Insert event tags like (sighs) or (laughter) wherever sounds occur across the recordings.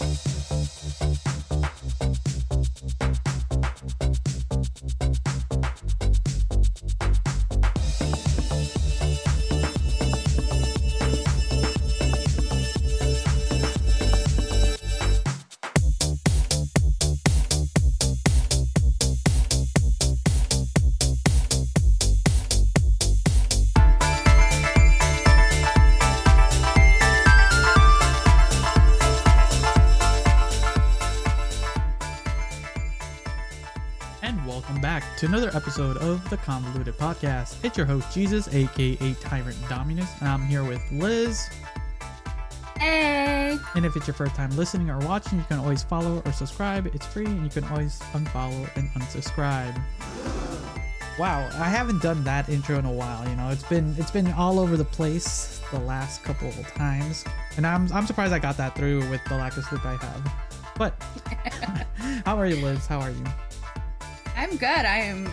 And to another episode of the Convoluted Podcast. It's your host, Jesus, aka Tyrant Dominus, and I'm here with Liz. Hey! And if it's your first time listening or watching, you can always follow or subscribe. It's free, and you can always unfollow and unsubscribe. Wow, I haven't done that intro in a while. You know, it's been it's been all over the place the last couple of times, and I'm I'm surprised I got that through with the lack of sleep I have. But (laughs) how are you, Liz? How are you? I'm good. I am,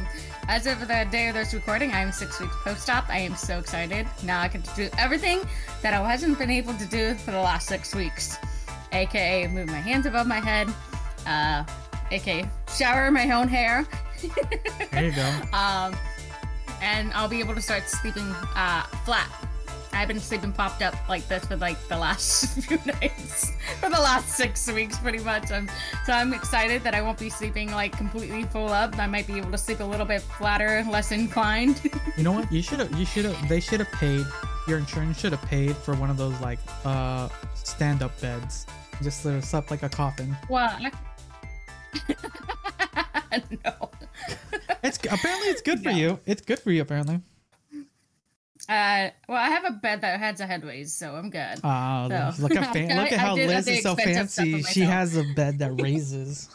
as of the day of this recording, I am six weeks post op. I am so excited. Now I can do everything that I hasn't been able to do for the last six weeks, aka move my hands above my head, uh, aka shower my own hair. There you go. (laughs) um, and I'll be able to start sleeping uh, flat. I've been sleeping popped up like this for like the last (laughs) few nights, for the last six weeks, pretty much. I'm, so I'm excited that I won't be sleeping like completely full up. I might be able to sleep a little bit flatter, less inclined. (laughs) You know what? You should have. You should have. They should have paid. Your insurance should have paid for one of those like uh stand-up beds. Just uh, slept like a coffin. well, (laughs) I... no. It's apparently it's good for you. It's good for you apparently. Uh, well, I have a bed that has a headways, so I'm good. Ah, So, look at fan- look at (laughs) how did Liz is so fancy. She has a bed that (laughs) raises.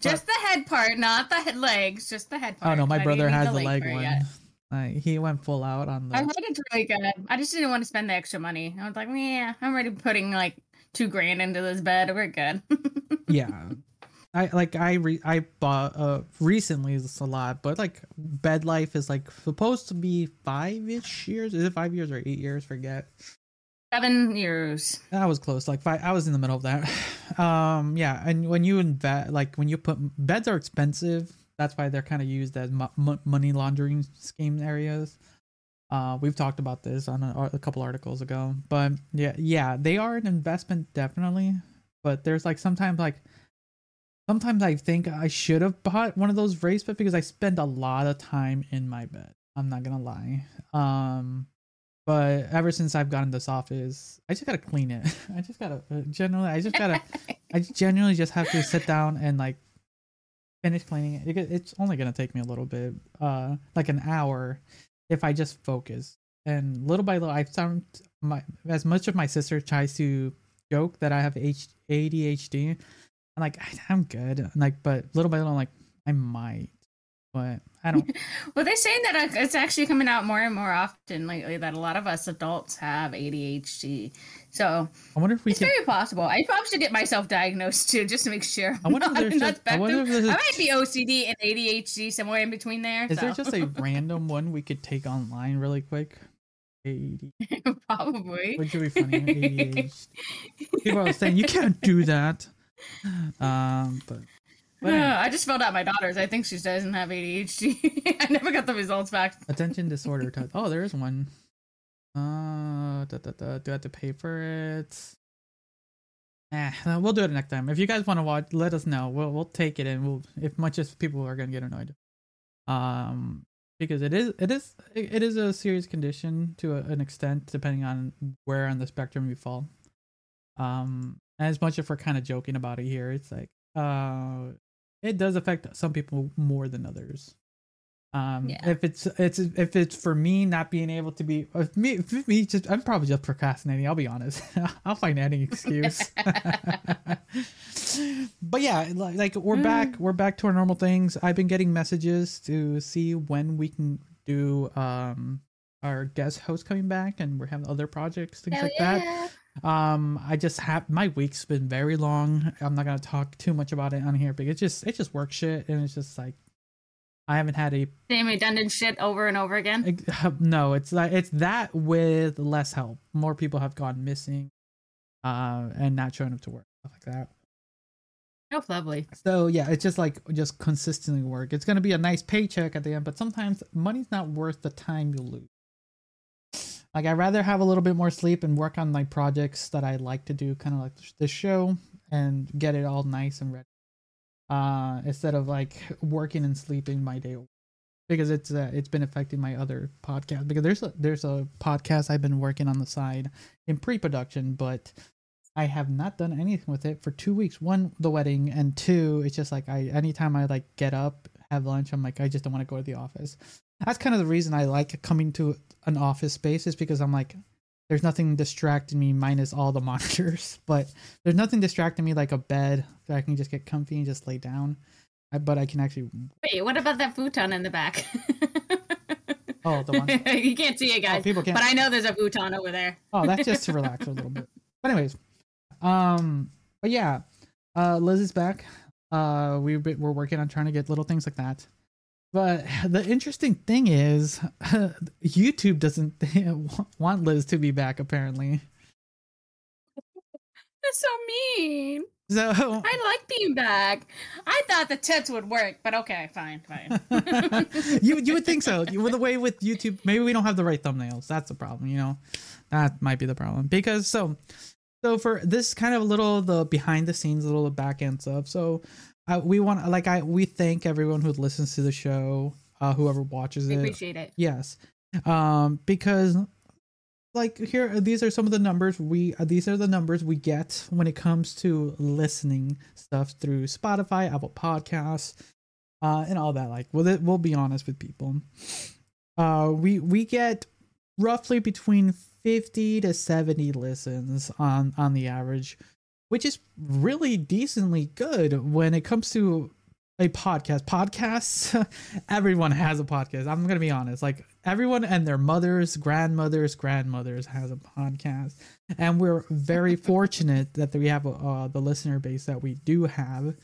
Just the head part, not the head legs. Just the head part. Oh no, my I brother has the leg part one. Uh, he went full out on I the. heard it's really good. I just didn't want to spend the extra money. I was like, yeah, I'm already putting like two grand into this bed. We're good. (laughs) yeah. I like I re- I bought uh recently it's a lot, but like bed life is like supposed to be five ish years. Is it five years or eight years? Forget. Seven years. I was close. Like five, I was in the middle of that. (sighs) Um, yeah, and when you invest, like when you put beds are expensive. That's why they're kind of used as mo- mo- money laundering scheme areas. Uh, we've talked about this on a, a couple articles ago, but yeah, yeah, they are an investment definitely. But there's like sometimes like sometimes I think I should have bought one of those raised beds because I spend a lot of time in my bed. I'm not gonna lie. Um, but ever since I've gotten this office, I just gotta clean it. (laughs) I just gotta uh, generally, I just gotta, I (laughs) generally just have to sit down and like finish cleaning it. It- It's only gonna take me a little bit, uh, like an hour, if I just focus. And little by little, I've found my as much of my sister tries to joke that I have H- ADHD. I'm like, "I- I'm good. Like, but little by little, I'm like, I might, but I don't. (laughs) Well, they're saying that it's actually coming out more and more often lately that a lot of us adults have ADHD. So I wonder if we it's can. very possible. I probably should get myself diagnosed too, just to make sure. I wonder if there's just- I wonder if there's a- I might be OCD and ADHD somewhere in between there. Is there so. just a (laughs) random one we could take online really quick? AD. (laughs) probably? Which would be funny. ADHD. People are saying you can't do that. (laughs) Um, but, but anyway, I just filled out my daughter's. I think she doesn't have ADHD. (laughs) I never got the results back. attention disorder (laughs) type. Oh, there is one. Uh, da, da, da, do I have to pay for it? Eh, we'll do it next time. If you guys want to watch, let us know. We'll we'll take it and we'll if much as people are gonna get annoyed. Um, because it is it is it is a serious condition to a, an extent, depending on where on the spectrum you fall. Um, as much as we're kind of joking about it here, it's like uh, it does affect some people more than others. Um, Yeah. if it's it's if it's for me not being able to be if me if me just I'm probably just procrastinating. I'll be honest. (laughs) I'll find any excuse. (laughs) but yeah, li- like we're back. We're back to our normal things. I've been getting messages to see when we can do um our guest host coming back, and we're having other projects, things Hell like that. Um, I just have my week's been very long. I'm not gonna talk too much about it on here because it's just it's just work shit, and it's just like I haven't had a Same redundant shit over and over again. (laughs) no. It's like it's that with less help. More people have gone missing. uh, and not showing up to work, stuff like that. Oh, lovely. So yeah, it's just like just consistently work. It's gonna be a nice paycheck at the end, but sometimes money's not worth the time you lose. Like I'd rather have a little bit more sleep and work on my projects that I like to do, kind of like this show, and get it all nice and ready. Uh, instead of like working and sleeping my day because it's uh, it's been affecting my other podcast because there's a there's a podcast I've been working on the side in pre-production, but I have not done anything with it for two weeks. One, the wedding, and two, it's just like I anytime I like get up, have lunch, I'm like I just don't want to go to the office. That's kind of the reason I like coming to an office space is because I'm like there's nothing distracting me minus all the (laughs) monitors, but there's nothing distracting me like a bed that I can just get comfy and just lay down. I, but I can actually. Wait, what about that futon in the back? (laughs) oh, the one. (laughs) you can't see it, guys. Oh, people can't. But I know there's a futon over there. oh, that's just to relax a little bit. But anyways, um, but yeah, uh, Liz is back. Uh, we we're working on trying to get little things like that. But the interesting thing is, (laughs) YouTube doesn't (laughs) want Liz to be back. Apparently, (laughs) that's so mean. So I like being back. I thought the tits would work, but okay, fine, fine. you you would think so. With the way with YouTube, maybe we don't have the right thumbnails. That's the problem. You know, that might be the problem because so so for this kind of a little the behind the scenes, little back end stuff. So uh, we want like I we thank everyone who listens to the show, uh, whoever watches it. Appreciate it. Yes, um, because like here these are some of the numbers we uh, these are the numbers we get when it comes to listening stuff through Spotify, Apple Podcasts, uh, and all that. Like, we'll we'll be honest with people. Uh, we we get roughly between fifty to seventy listens on on the average, which is really decently good when it comes to a podcast. Podcasts, (laughs) everyone has a podcast. I'm gonna be honest. Like everyone and their mothers, grandmothers, grandmothers has a podcast, and we're very (laughs) fortunate that we have uh, the listener base that we do have.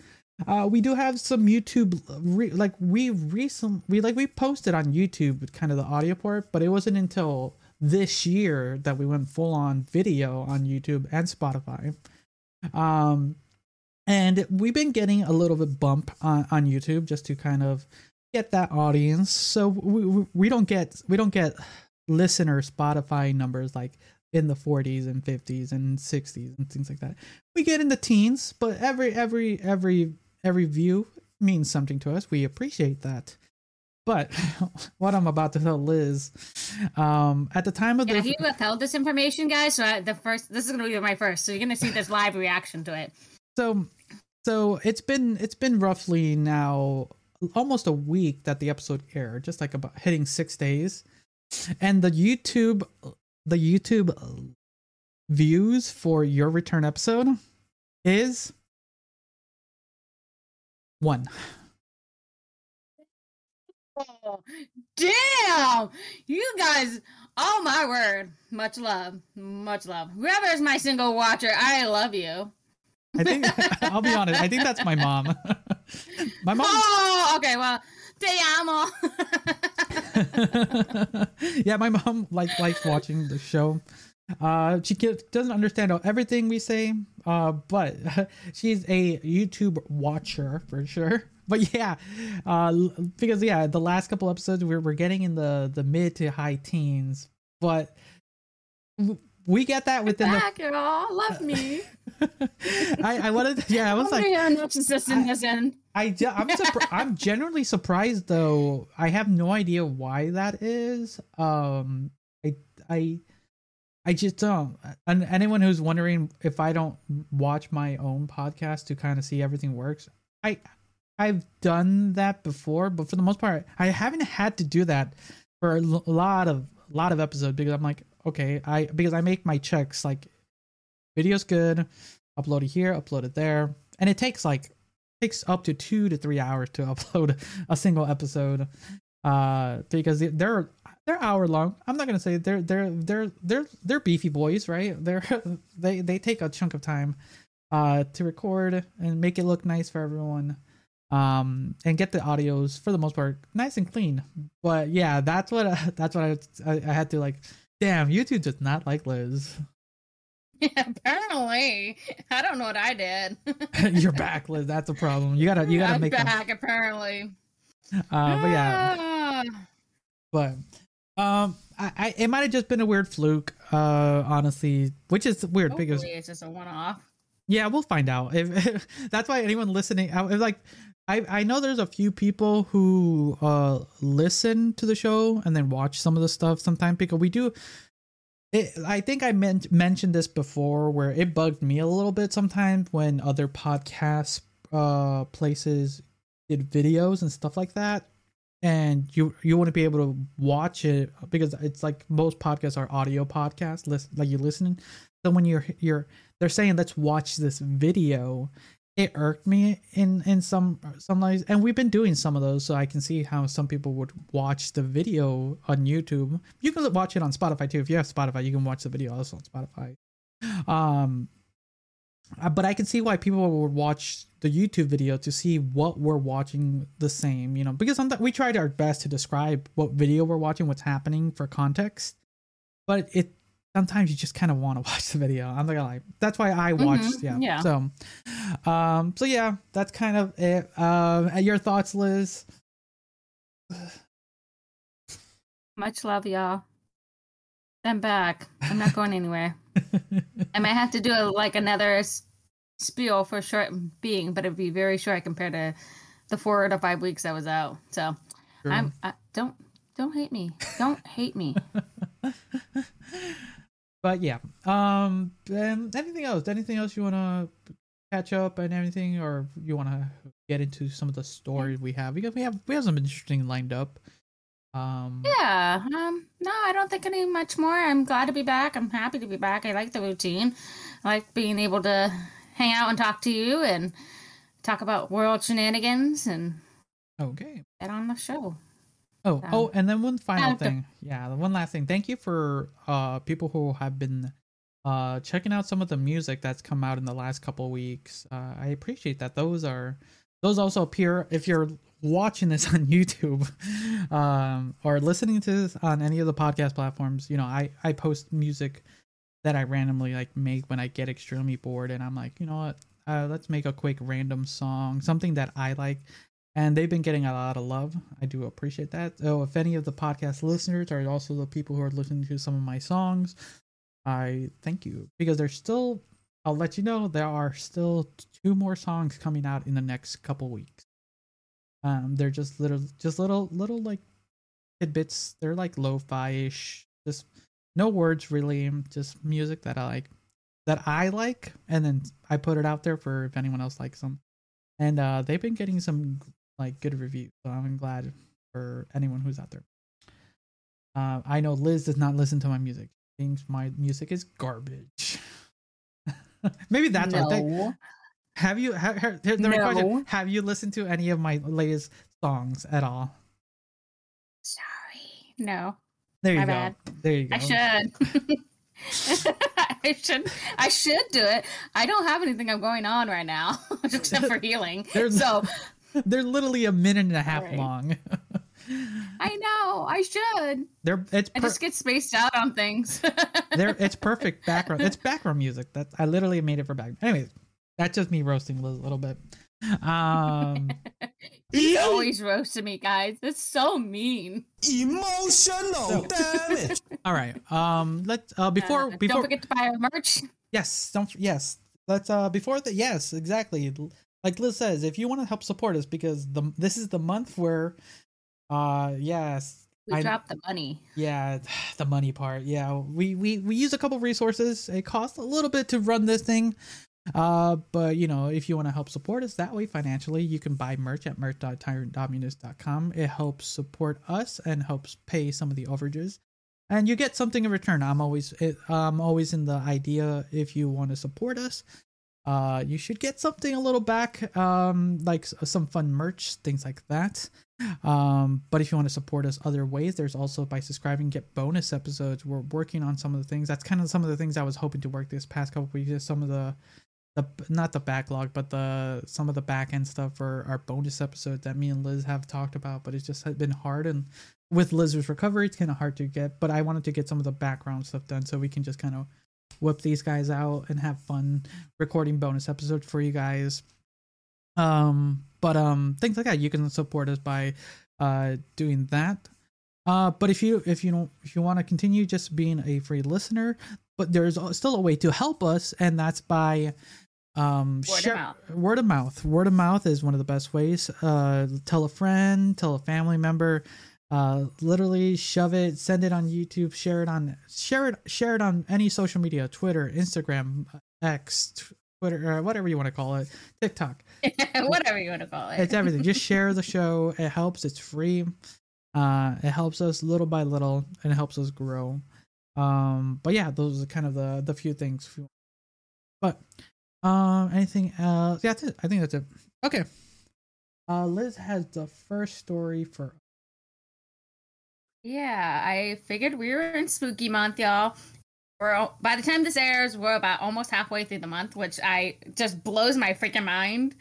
Uh, we do have some YouTube, re- like we recently, we like we posted on YouTube kind of the audio part, but it wasn't until this year that we went full on video on YouTube and Spotify. Um, and we've been getting a little bit bump on, on YouTube just to kind of get that audience. So we, we don't get we don't get listener Spotify numbers like in the 40s and 50s and 60s and things like that. We get in the teens, but every every every every view means something to us. We appreciate that. But (laughs) what I'm about to tell Liz, um, at the time of yeah, the, if you withheld this information, guys, so I, the first, this is gonna be my first, so you're gonna see this live reaction to it. So, so it's been it's been roughly now almost a week that the episode aired, just like about hitting six days, and the YouTube the YouTube views for your return episode is one. Damn! You guys, oh my word. Much love. Much love. Whoever's my single watcher, I love you. I think (laughs) I'll be honest, I think that's my mom. (laughs) my mom Oh, okay, well, te amo. (laughs) yeah, my mom like likes watching the show. Uh, she doesn't understand everything we say, uh, but she's a YouTube watcher for sure but yeah, uh, because yeah, the last couple episodes we're we're getting in the the mid to high teens, but we get that within back, the. Girl, love me. (laughs) I I wanted to, yeah I was like I, I I'm surpri- (laughs) I'm genuinely surprised though I have no idea why that is um I I I just don't and anyone who's wondering if I don't watch my own podcast to kind of see everything works I I've done that before, but for the most part, I haven't had to do that for a lot of lot of episodes because I'm like, okay, I because I make my checks like video's good, upload it here, upload it there, and it takes like takes up to two to three hours to (laughs) upload a single episode uh because they're they're hour long. I'm not gonna say they're they're they're they're they're beefy boys right? They're (laughs) they they take a chunk of time uh to record and make it look nice for everyone um and get the audios for the most part nice and clean but yeah that's what uh, (laughs) that's what I, I, I had to like damn youtube does not like liz (laughs) yeah, apparently, I don't know what I did. (laughs) You're back, Liz. That's a problem. You gotta, you gotta I'm make. them- back. Apparently, Uh, but yeah, Ah. but um, I, I it might have just been a weird fluke. Uh, honestly, which is weird because it's just a one-off. Yeah, we'll find out. If, that's why anyone listening, I, was like, I I know there's a few people who uh listen to the show and then watch some of the stuff sometimes because we do. It, I think I meant mentioned this before, where it bugged me a little bit sometimes when other podcast uh places did videos and stuff like that, and you you wouldn't be able to watch it because it's like most podcasts are audio podcasts, listen like you're listening. So when you're you're they're saying let's watch this video it irked me in in some some ways and we've been doing some of those so i can see how some people would watch the video on youtube. You can watch it on spotify too. If you have spotify you can watch the video also on spotify. Um uh, but i can see why people would watch the youtube video to see what we're watching the same you know because sometimes we tried our best to describe what video we're watching what's happening for context. But it sometimes you just kind of want to (laughs) watch the video. I'm not gonna lie. That's why I watched. Yeah. yeah. So, um, so yeah, that's kind of it. Um, uh, your thoughts, Liz? Much love, y'all. I'm back. I'm not going anywhere. (laughs) I might have to do a, like another spiel for short being, but it'd be very short compared to the four to five weeks I was out. So. I'm I, don't don't hate me. Don't hate me. (laughs) but yeah. Um, and anything else? Anything else you want to catch up and everything, or you want to get into some of the stories we have? Because we have we have some interesting lined up. Um, Yeah. Um. No, I don't think any much more. I'm glad to be back. I'm happy to be back. I like the routine. I like being able to hang out and talk to you and talk about world shenanigans and Okay. get on the show. Oh, oh, and then one final thing. Yeah, one last thing. Thank you for uh people who have been uh checking out some of the music that's come out in the last couple weeks. Uh I appreciate that. Those are those also appear if you're watching this (laughs) on YouTube um or listening to this on any of the podcast platforms, you know, I I post music that I randomly like make when I get extremely bored and I'm like, you know what? Uh, let's make a quick random song, something that I like and they've been getting a lot of love. I do appreciate that. So if any of the podcast listeners are also the people who are listening to some of my songs, I thank you because there's still. I'll let you know there are still two more songs coming out in the next couple weeks. Um, they're just little, just little, little like tidbits. They're like lo-fi ish, just no words really, just music that I like, that I like, and then I put it out there for if anyone else likes them and uh, they've been getting some like good reviews. So I'm glad for anyone who's out there. Uh, I know Liz does not listen to my music. She Thinks my music is garbage. (laughs) Maybe that's what they have you. Have, have, right question. Have you listened to any of my latest songs at all? Sorry. No. There you My go. bad. There you go. I should. (laughs) I should. I should do it. I don't have anything I'm going on right now, (laughs) except for healing. There's- So They're literally a minute and a half Alright. long. (laughs) I know I should. They're it's I just get spaced out on things. (laughs) They're it's perfect background. It's background music. That I literally made it for back. Anyways, that's just me roasting Liz a little bit. Um, (laughs) He's always roasting me, guys. That's so mean. Emotional damage. all right. Um, let's uh before Uh, before don't forget to buy our merch. yes don't yes let's uh before the yes exactly like Liz says if you want to help support us because the this is the month where uh yes We I- dropped the money. Yeah, (sighs) the money part. Yeah, we we we use a couple resources. It costs a little bit to run this thing. Uh, but you know, if you want to help support us that way financially, you can buy merch at merch.tyrantdominus.com. It helps support us and helps pay some of the overages. And you get something in return. I'm always I'm always in the idea if you want to support us, uh, you should get something a little back, um, like some fun merch, things like that. Um, but if you want to support us other ways, there's also by subscribing, get bonus episodes. We're working on some of the things. That's kind of some of the things I was hoping to work this past couple weeks. is Some of the, the not the backlog, but the some of the back end stuff for our bonus episodes that me and Liz have talked about. But it's just been hard, and with Liz's recovery, it's kind of hard to get. But I wanted to get some of the background stuff done so we can just kind of whip these guys out and have fun recording bonus episodes for you guys. Um, but um, things like that you can support us by uh doing that. Uh, but if you if you don't if you want to continue just being a free listener, but there's still a way to help us, and that's by um Word of mouth. word of mouth. Word of mouth is one of the best ways. Uh, tell a friend, tell a family member. Uh, literally shove it, send it on YouTube, share it on share it share it on any social media, Twitter, Instagram, X, Twitter, or whatever you want to call it, TikTok. (laughs) Whatever you want to call it. It's everything. Just (laughs) share the show. It helps. It's free. Uh, it helps us little by little, and it helps us grow. Um, but yeah, those are kind of the the few things. But um, anything else? Yeah, that's it. I think that's it. Okay. Uh, Liz has the first story for. Yeah, I figured we were in spooky month, y'all. We're by the time this airs, we're about almost halfway through the month, which I just blows my freaking mind.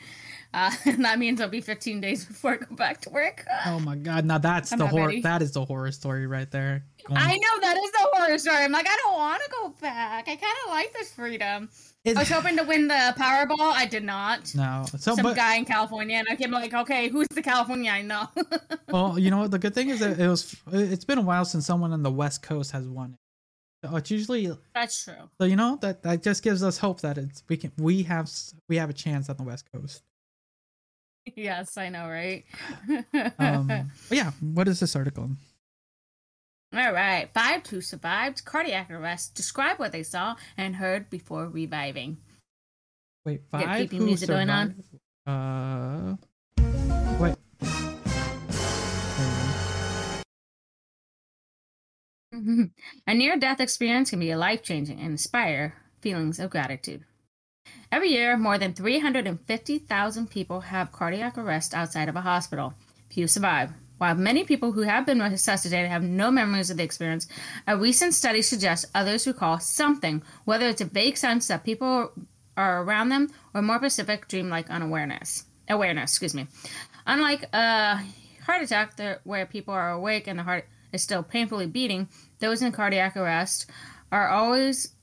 Uh, (laughs) and that means it'll be 15 days before I go back to work. Oh my god! Now that's I'm the horror. ready. That is the horror story right there. Going- I know that is the horror story. I'm like, I don't want to go back. I kind of like this freedom. I was hoping to win the Powerball. I did not. no, so Some but guy in California, and I came like, okay, who's the California I know? (laughs) well, you know what? The good thing is that it was. It's been a while since someone on the West Coast has won it. It's usually That's true. So you know that that just gives us hope that it's we can we have we have a chance on the West Coast. (laughs) Yes, I know, right? Um, (laughs) yeah, what is this article? All right. Five who survived cardiac arrest describe what they saw and heard before reviving. Wait, five who music going on. survived- Uh, wait. (laughs) A near death experience can be a life changing and inspire feelings of gratitude. Every year, more than 350,000 people have cardiac arrest outside of a hospital. Few survive. While many people who have been resuscitated have no memories of the experience, a recent study suggests others recall something, whether it's a vague sense that people are around them or more specific dreamlike unawareness. Awareness, excuse me. Unlike a heart attack where people are awake and the heart is still painfully beating, those in cardiac arrest are always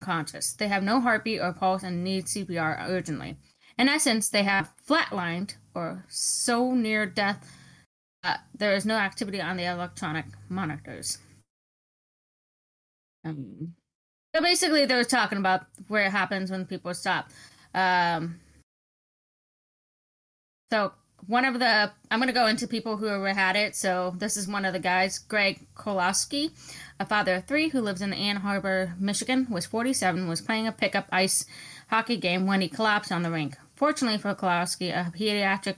conscious. They have no heartbeat or pulse and need CPR urgently. In essence, they have flatlined or so near death there is no activity on the electronic monitors. Um, so basically, they were talking about where it happens when people stop. Um, so one of the I'm going to go into people who had it. So this is one of the guys, Greg Kowalski, a father of three who lives in Ann Arbor, Michigan, was 47, was playing a pickup ice hockey game when he collapsed on the rink. Fortunately for Kowalski, a pediatric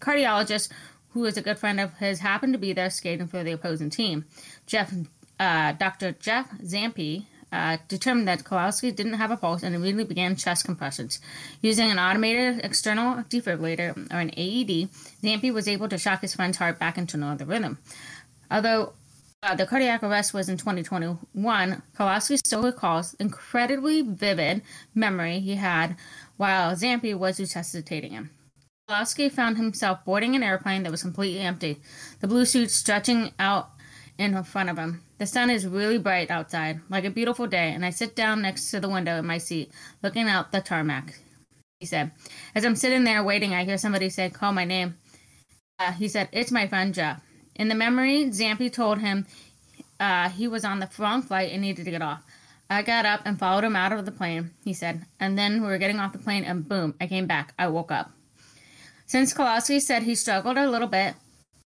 cardiologist who is a good friend of his happened to be there skating for the opposing team. Jeff, uh, Dr. Jeff Zampi uh, determined that Kowalski didn't have a pulse and immediately began chest compressions. Using an automated external defibrillator, or an AED, Zampi was able to shock his friend's heart back into another rhythm. Although uh, the cardiac arrest was in 2021, Kowalski still recalls incredibly vivid memory he had while Zampi was resuscitating him. Kowalski found himself boarding an airplane that was completely empty, the blue suit stretching out in front of him. The sun is really bright outside, like a beautiful day, and I sit down next to the window in my seat, looking out the tarmac. He said, As I'm sitting there waiting, I hear somebody say, Call my name. Uh, he said, It's my friend Jeff. In the memory, Zampi told him uh, he was on the wrong flight and needed to get off. I got up and followed him out of the plane, he said. And then we were getting off the plane, and boom, I came back. I woke up. Since Kowalski said he struggled a little bit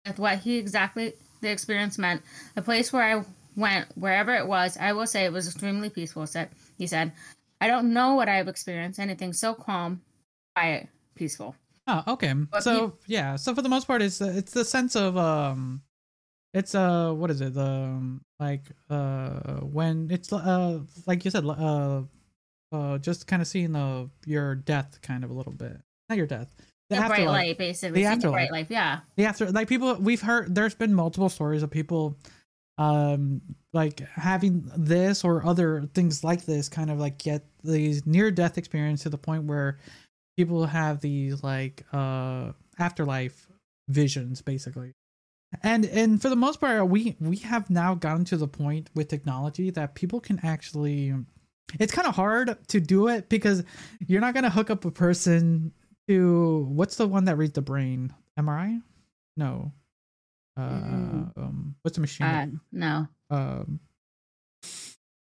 with what he exactly the experience meant, the place where I went, wherever it was, I will say it was extremely peaceful, said he said. I don't know what I've experienced, anything so calm, quiet, peaceful. Oh, okay. But so you- yeah, so for the most part, it's it's the sense of um, it's uh, what is it? The um, like uh, when it's uh, like you said, uh, uh, just kind of seeing the your death, kind of a little bit, not your death, the bright afterlife. light, basically. The afterlife. bright life, yeah. the after like people we've heard there's been multiple stories of people um like having this or other things like this kind of like get these near death experience to the point where people have these like uh afterlife visions basically and and for the most part we we have now gotten to the point with technology that people can actually it's kind of hard to do it because you're not gonna hook up a person to what's the one that reads the brain? MRI? No. Uh, Mm. um, what's the machine? Uh, no, um,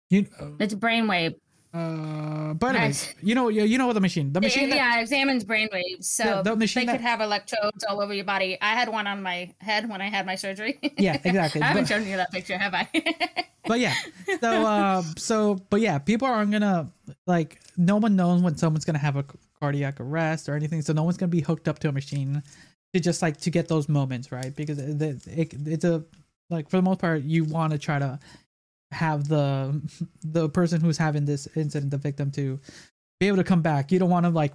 you. it's brainwave. Uh, but anyways, you know, you, you know what the machine, the It- machine. that, yeah, it examines brainwaves. So the, the they machine. could have electrodes all over your body. I had one on my head when I had my surgery. yeah, exactly. (laughs) I haven't But- shown you that picture, have I? (laughs) but yeah so um so but yeah people aren't gonna like no one knows when someone's gonna have a cardiac arrest or anything so no one's gonna be hooked up to a machine to just like to get those moments right? Because it, it, it, it's a like for the most part you want to try to have the (laughs) the person who's having this incident the victim to be able to come back. You don't want to like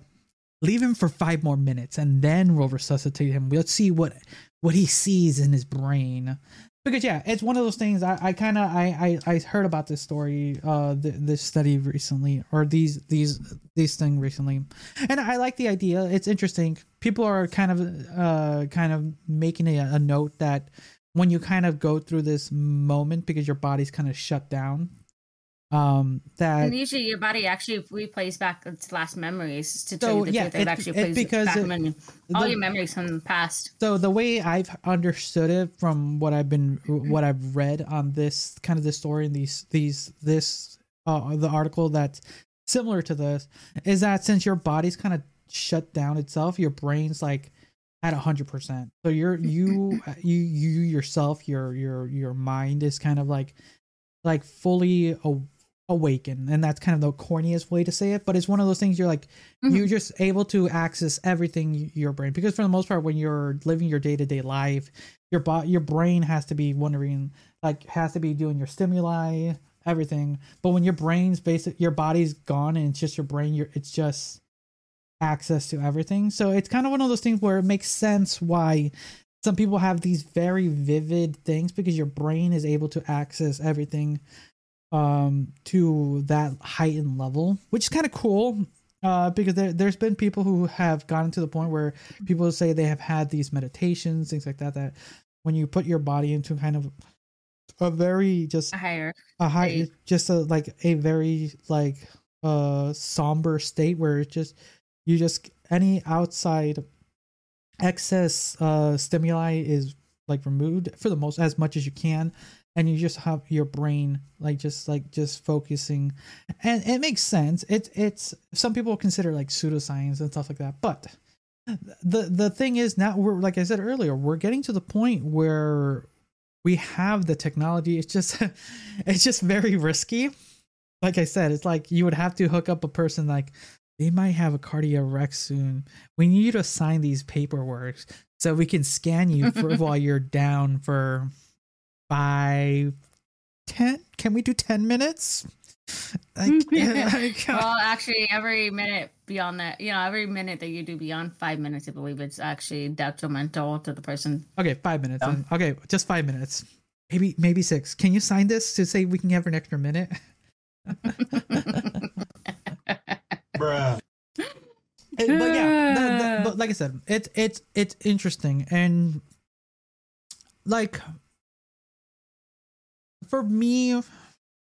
leave him for five more minutes and then we'll resuscitate him. We'll see what what he sees in his brain because yeah it's one of those things i, I kind of I, I i heard about this story uh th- this study recently or these these these thing recently. And i like the idea. It's interesting. People are kind of uh kind of making a, a note that when you kind of go through this moment because your body's kind of shut down um that and usually your body actually replays back its last memories to tell So, you the yeah, truth. It it- actually it- plays because back it- all the- your memories from the past. So the way I've understood it from what I've been what I've read on this kind of this story and these these this uh the article that's similar to this is that since your body's kind of shut down itself, your brain's like at a hundred percent. So you're (laughs) you you you yourself your your your mind is kind of like like fully a, awakened, and that's kind of the corniest way to say it. But it's one of those things you're like Mhm. you're just able to access everything your brain because for the most part when you're living your day-to-day life your bo- your brain has to be wondering like has to be doing your stimuli everything but when your brain's basic your body's gone and it's just your brain you're it's just access to everything so it's kind of one of those things where it makes sense why some people have these very vivid things because your brain is able to access everything um to that heightened level which is kind of cool uh because there, there's been people who have gotten to the point where people say they have had these meditations things like that that when you put your body into kind of a very just a Higher. a high just a like a very like uh somber state where it just you just any outside excess uh stimuli is like removed for the most as much as you can and you just have your brain like just like just focusing. And it makes sense. It's it's some people consider like pseudoscience and stuff like that but the the thing is now we're like i said earlier we're getting to the point where we have the technology. It's just (laughs) it's just very risky. Like i said it's like you would have to hook up a person like they might have a cardiac wreck soon. We need you to sign these paperwork so we can scan you for (laughs) while you're down for five ten can we do 10 minutes? Like, (laughs) (laughs) like, uh, well, actually, every minute beyond that, you know, every minute that you do beyond five minutes, I believe it's actually detrimental to the person. okay five minutes Yeah. okay just five minutes. Maybe maybe six. Can you sign this to say we can have an extra minute? (laughs) Bruh. It- but yeah, the- the- but (sighs) like I said, it's it's it's interesting. And like for me,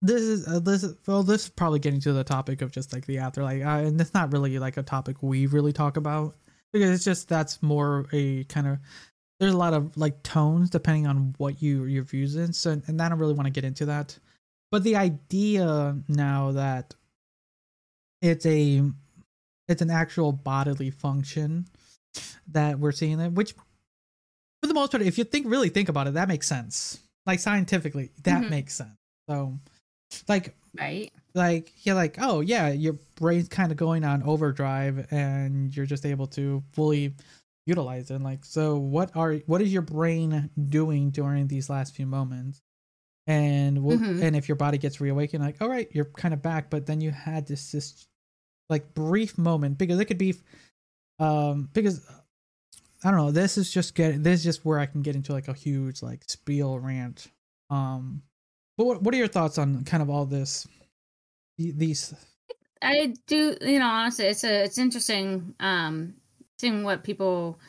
this is uh, this is well, this is probably getting to the topic of just like the afterlife, uh, and it's not really like a topic we really talk about because it's just that's more a kind of there's a lot of like tones depending on what you your views in, so and I don't really want to get into that, but the idea now that it's a it's an actual bodily function that we're seeing it which for the most part if you think really think about it that makes sense like scientifically that Mhm. makes sense so like Right? like you're like oh yeah your brain's kind of going on overdrive and you're just able to fully utilize it And like so what are what is your brain doing during these last few moments and wh- Mhm. and if your body gets reawakened like all right you're kind of back but then you had this this like brief moment because it could be um because i don't know this is just get this is just where i can get into like a huge like spiel rant um but what, what are your thoughts on kind of all this these I do, you know, honestly, it's a it's interesting um seeing what people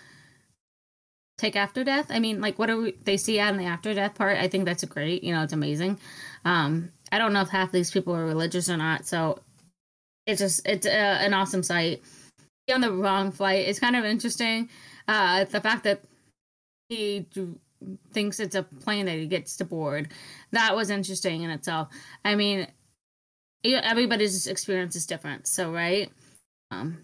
take after death. I mean, like what do they see in the after death part? I think that's great. You know, it's amazing. Um, I don't know if half these people are religious or not. So it's just it's uh, an awesome site. He on the wrong flight. It's kind of interesting. Uh, the fact that he d- thinks it's a plane that he gets to board. That was interesting in itself. I mean, everybody's experience is different. So right. Um,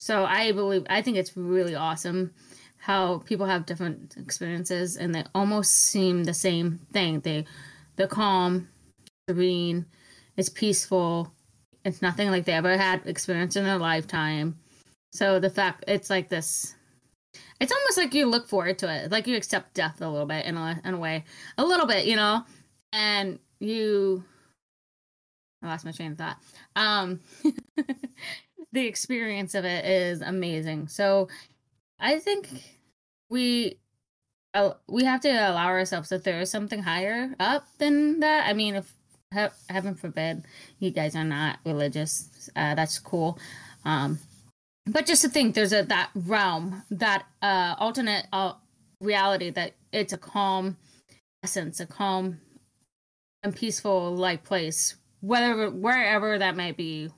so I believe I think it's really awesome how people have different experiences and they almost seem the same thing. They they're calm, serene, it's peaceful. It's nothing like they ever had experience in their lifetime. So the fact it's like this it's almost like you look forward to it. Like you accept death a little bit in a in a way. A little bit, you know? And you I lost my train of thought. Um (laughs) the experience of it is amazing. So I think we uh, we have to allow ourselves if there is something higher up than that. I mean, if heaven forbid you guys are not religious, uh, that's cool. Um, but just to think, there's a that realm, that uh, alternate uh, reality that it's a calm essence, a calm and peaceful like place, whether wherever that might be,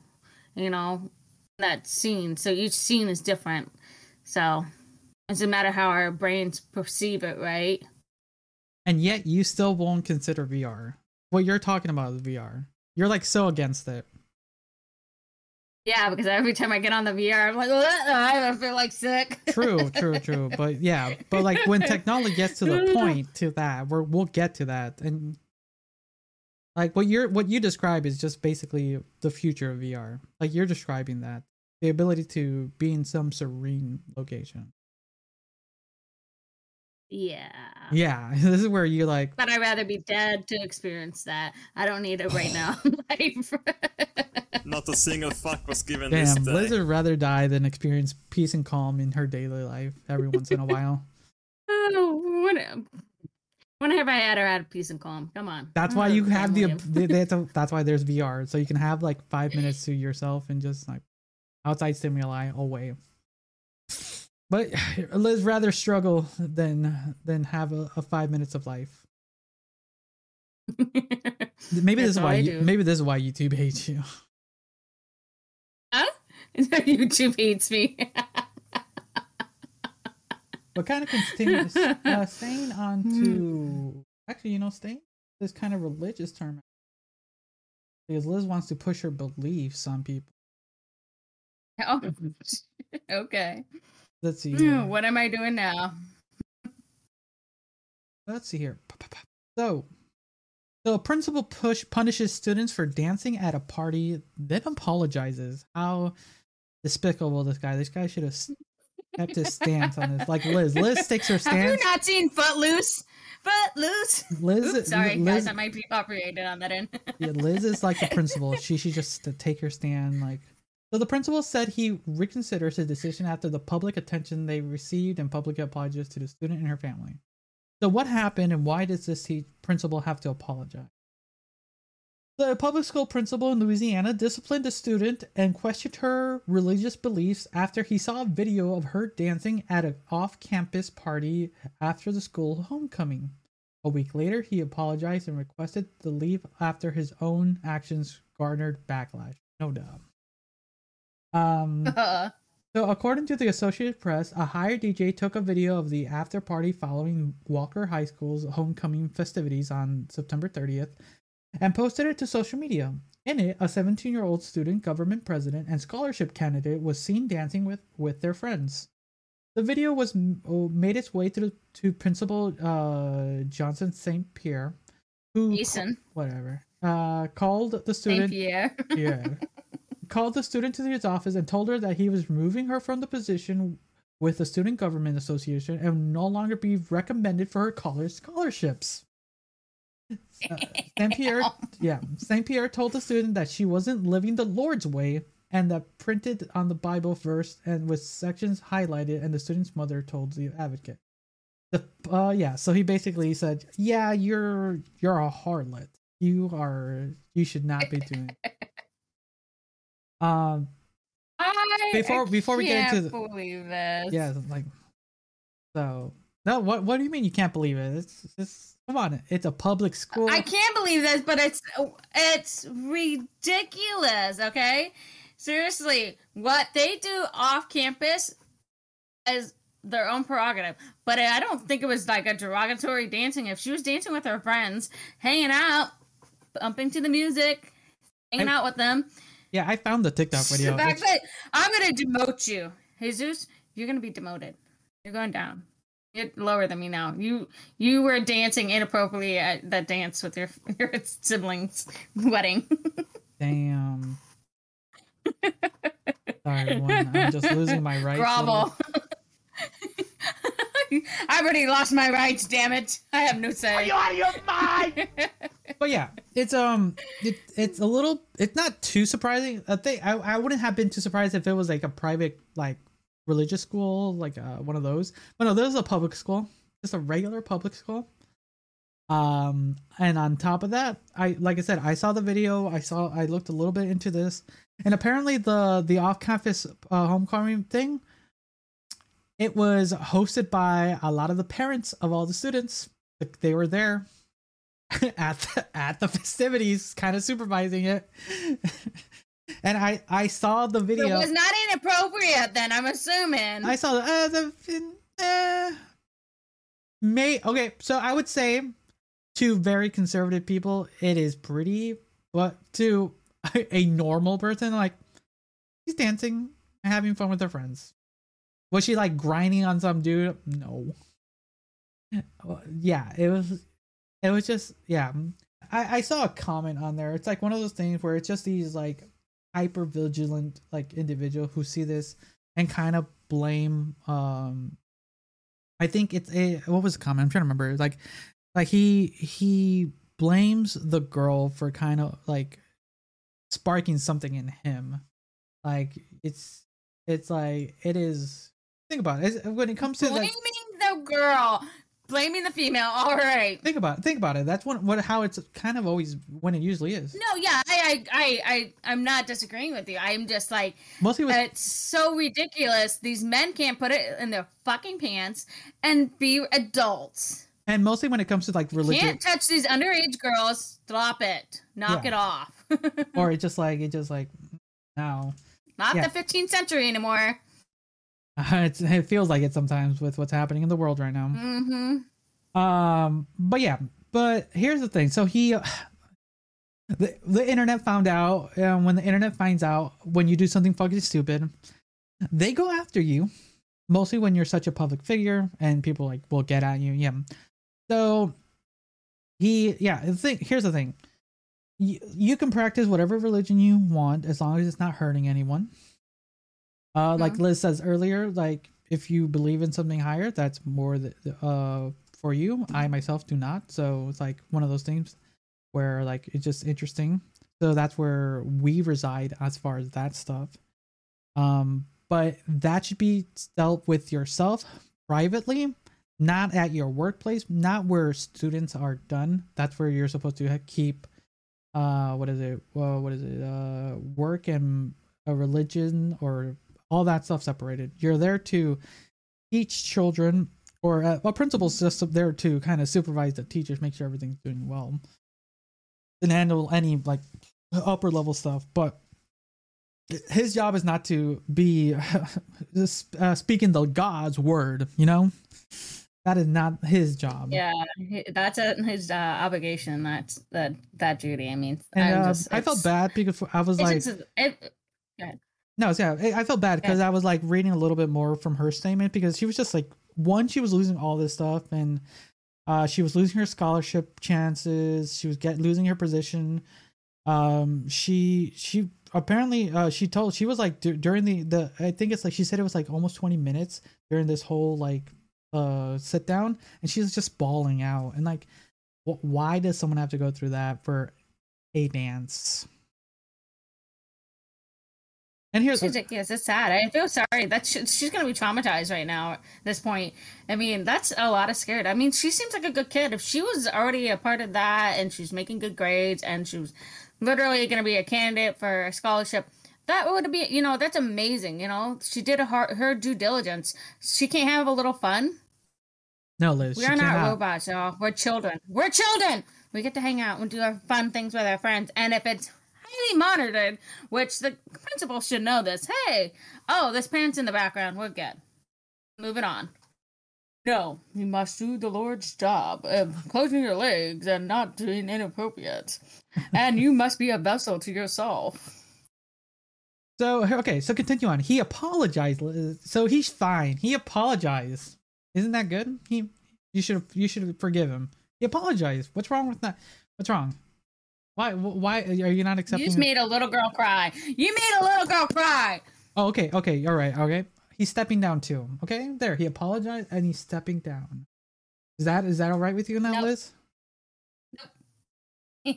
you know, that scene. So each scene is different. So it doesn't matter how our brains perceive it, right? And yet you still won't consider VR. What you're talking about is VR. You're like so against it. Yeah, because every time I get on the VR, I'm like, I feel like sick. True, true, true. But yeah, but like when (laughs) technology gets to the point to that, we're, we'll get to that. And like what you're what you describe is just basically the future of VR. Like you're describing that. The ability to be in some serene location. Yeah. Yeah. (laughs) This is where you like But I'd rather be dead to experience that. I don't need it right (sighs) now. (laughs) Not a single fuck was given this Damn, day. Liz would rather die than experience peace and calm in her daily life every once in a while. (laughs) oh, when, when have I had her out of peace and calm? Come on. That's why you have the, family. the that's, that's why there's VR, so you can have like five minutes to yourself and just like outside stimuli away. But (sighs) Liz rather struggle than than have a, a five minutes of life. (laughs) Maybe That's this is why you, maybe this is why YouTube hates you. (laughs) YouTube hates me. But kind of continues (laughs) uh, staying on to actually, you know, staying this kind of religious term because Liz wants to push her beliefs on people. (laughs) oh, okay. Let's see. Hmm. What am I doing now? Let's see here. So, so a principal push punishes students for dancing at a party, then apologizes. How despicable this guy! This guy should have kept his stance on this. Like Liz, Liz sticks her stance. (laughs) Have you not seen Footloose? Footloose. Liz, Oops, sorry, Liz, guys. I might be copyrighted on that end. (laughs) yeah, Liz is like the principal. She should just take her stand. Like, so the principal said he reconsiders his decision after the public attention they received and public apologies to the student and her family. So what happened, and why does this principal have to apologize? The public school principal in Louisiana disciplined a student and questioned her religious beliefs after he saw a video of her dancing at an off-campus party after the school homecoming. A week later, he apologized and requested the leave after his own actions garnered backlash. No doubt. Um, (laughs) so, according to the Associated Press, a hired DJ took a video of the after party following Walker High School's homecoming festivities on September 30th and posted it to social media. In it, a 17 year old student government president and scholarship candidate was seen dancing with, with their friends. The video was oh, made its way to, to Principal uh, Johnson St. Pierre, who whatever uh, called the student you. (laughs) yeah. Called the student to his office and told her that he was removing her from the position with the Student Government Association and would no longer be recommended for her college scholarships. Uh, Saint Pierre, yeah, Saint Pierre told the student that she wasn't living the Lord's way, and that printed on the Bible verse and with sections highlighted. And the student's mother told the advocate, "The uh, yeah." So he basically said, "Yeah, you're you're a harlot. You are. You should not be doing." (laughs) Um, I, Before- I before we get into the- believe this. yeah, like so. No, what what do you mean you can't believe it? It's it's Come on, it's a public school. I can't believe this, but it's it's ridiculous. Okay, seriously, what they do off campus is their own prerogative. But I don't think it was like a derogatory dancing. If she was dancing with her friends, hanging out, bumping to the music, hanging I- out with them, yeah, I found the TikTok (laughs) video. the fact that I'm gonna demote you, Jesus. You're gonna be demoted. You're going down. You're lower than me now. You you were dancing inappropriately at that dance with your (laughs) your siblings' wedding. (laughs) Damn. Sorry, everyone. I'm (laughs) just losing my rights. Bravo. I already lost my rights. Damn it! I have no say. Are you out of your mind? But yeah, it's um, it, it's a little. It's not too surprising. I think I, I wouldn't have been too surprised if it was like a private like religious school, like uh, one of those. But no, this is a public school, just a regular public school. Um, and on top of that, I like I said, I saw the video. I saw. I looked a little bit into this, and apparently the the off campus uh, homecoming thing. It was hosted by a lot of the parents of all the students. They were there (laughs) at the, at the festivities, kind of supervising it. (laughs) and I I saw the video. It was not inappropriate. Then I'm assuming. I saw the uh, the uh, may okay. So I would say to very conservative people, it is pretty, but to (laughs) a normal person, like she's dancing and having fun with her friends. Was she like grinding on some dude? No. Yeah, it was. It was just yeah. I I saw a comment on there. It's like one of those things where it's just these like hyper vigilant like individual who see this and kind of blame um I think it's a what was the comment? I'm trying to remember. Like like he he blames the girl for kind of like sparking something in him. Like it's it's like it is think about it. It's- when it comes to blaming like the girl, blaming the female. All right. think about it, think about it. That's what what how it's kind of always when it usually is. No, yeah, I, I, I, I, I'm not disagreeing with you. I'm just like, Mostly with it's so ridiculous. These men can't put it in their fucking pants and be adults. and mostly when it comes to like religion Can't touch these underage girls. Stop it. Knock Yeah. it off. (laughs) or it just like it just like now Not Yeah. the 15th century anymore. (laughs) it's, it feels like it sometimes with what's happening in the world right now. Mm-hmm. Um, but yeah, but here's the thing. So he, (sighs) the the internet found out, and when the internet finds out when you do something fucking stupid, they go after you. Mostly when you're such a public figure, and people like will get at you. Yeah. So he, yeah. The thing here's the thing. You, you can practice whatever religion you want as long as it's not hurting anyone. Uh, like Mhm. Liz says earlier, like if you believe in something higher, that's more the, uh for you. I myself do not, so it's like one of those things where like it's just interesting. So that's where we reside as far as that stuff. Um, but that should be dealt with yourself privately, not at your workplace, not where students are done. That's where you're supposed to keep. Uh, what is it? Well, what is it? Uh, work and a religion or all that stuff separated. You're there to teach children, or uh, a principal's just there to kind of supervise the teachers, make sure everything's doing well, and handle any like upper level stuff. But his job is not to be (laughs) uh, speaking the God's word. You know, that is not his job. Yeah, that's a, his uh, obligation. That's that that duty. I mean, And uh, just, I felt bad because I was like, just- it- No, yeah, I I felt bad because I was like reading a little bit more from her statement because she was just like one, she was losing all this stuff, and uh, she was losing her scholarship chances. She was get losing her position. Um, she she apparently uh she told she was like dur- during the the I think it's like she said it was like almost twenty minutes during this whole like uh sit down, and she was just bawling out and like, wh- why does someone have to go through that for a dance? And here's It's ridiculous. It's sad. I feel sorry. That's she's gonna be traumatized right now at this point. I mean, that's a lot of scared. I mean, she seems like a good kid. If she was already a part of that and she's making good grades and she was literally gonna be a candidate for a scholarship, that would be you know that's amazing. You know, she did her, her due diligence. She can't have a little fun. No, Liz. We she are not cannot. robots, y'all. We're children. We're children. We get to hang out and do our fun things with our friends. And if it's highly monitored, which the principal should know this, hey, oh, this parent's in the background. We're good. Moving on. No, you must do the Lord's job of closing your legs and not doing inappropriate. and you must be a vessel to yourself. So okay, so continue on. He apologized. So he's fine. He apologized. Isn't that good? He you should you should forgive him. He apologized. What's wrong with that? What's wrong? Why why are you not accepting? You just made a little girl cry. You made a little girl cry. oh, okay, okay, all right, okay. He's stepping down too. Okay, there. He apologized and he's stepping down. Is that is that all right with you now, Nope. Liz? Nope. (laughs)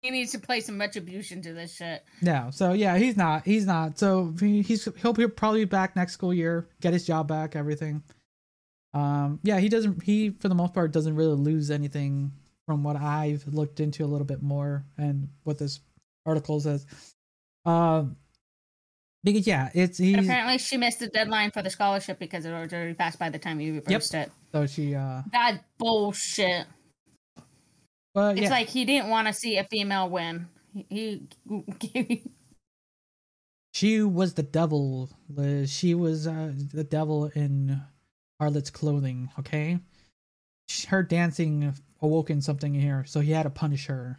he needs to play some retribution to this shit. No. So yeah, he's not. He's not. So he, he's he'll be probably be back next school year, get his job back, everything. Um. Yeah, he doesn't. He for the most part doesn't really lose anything from what I've looked into a little bit more and what this article says. Um. Because yeah, it's apparently, she missed the deadline for the scholarship because it was already passed by the time you reversed it. so she uh. That's bullshit. But It's yeah, like he didn't want to see a female win. He, he (laughs) she was the devil, Liz. She was uh, the devil in Harlot's clothing. Okay, her dancing awoken something in here, so he had to punish her.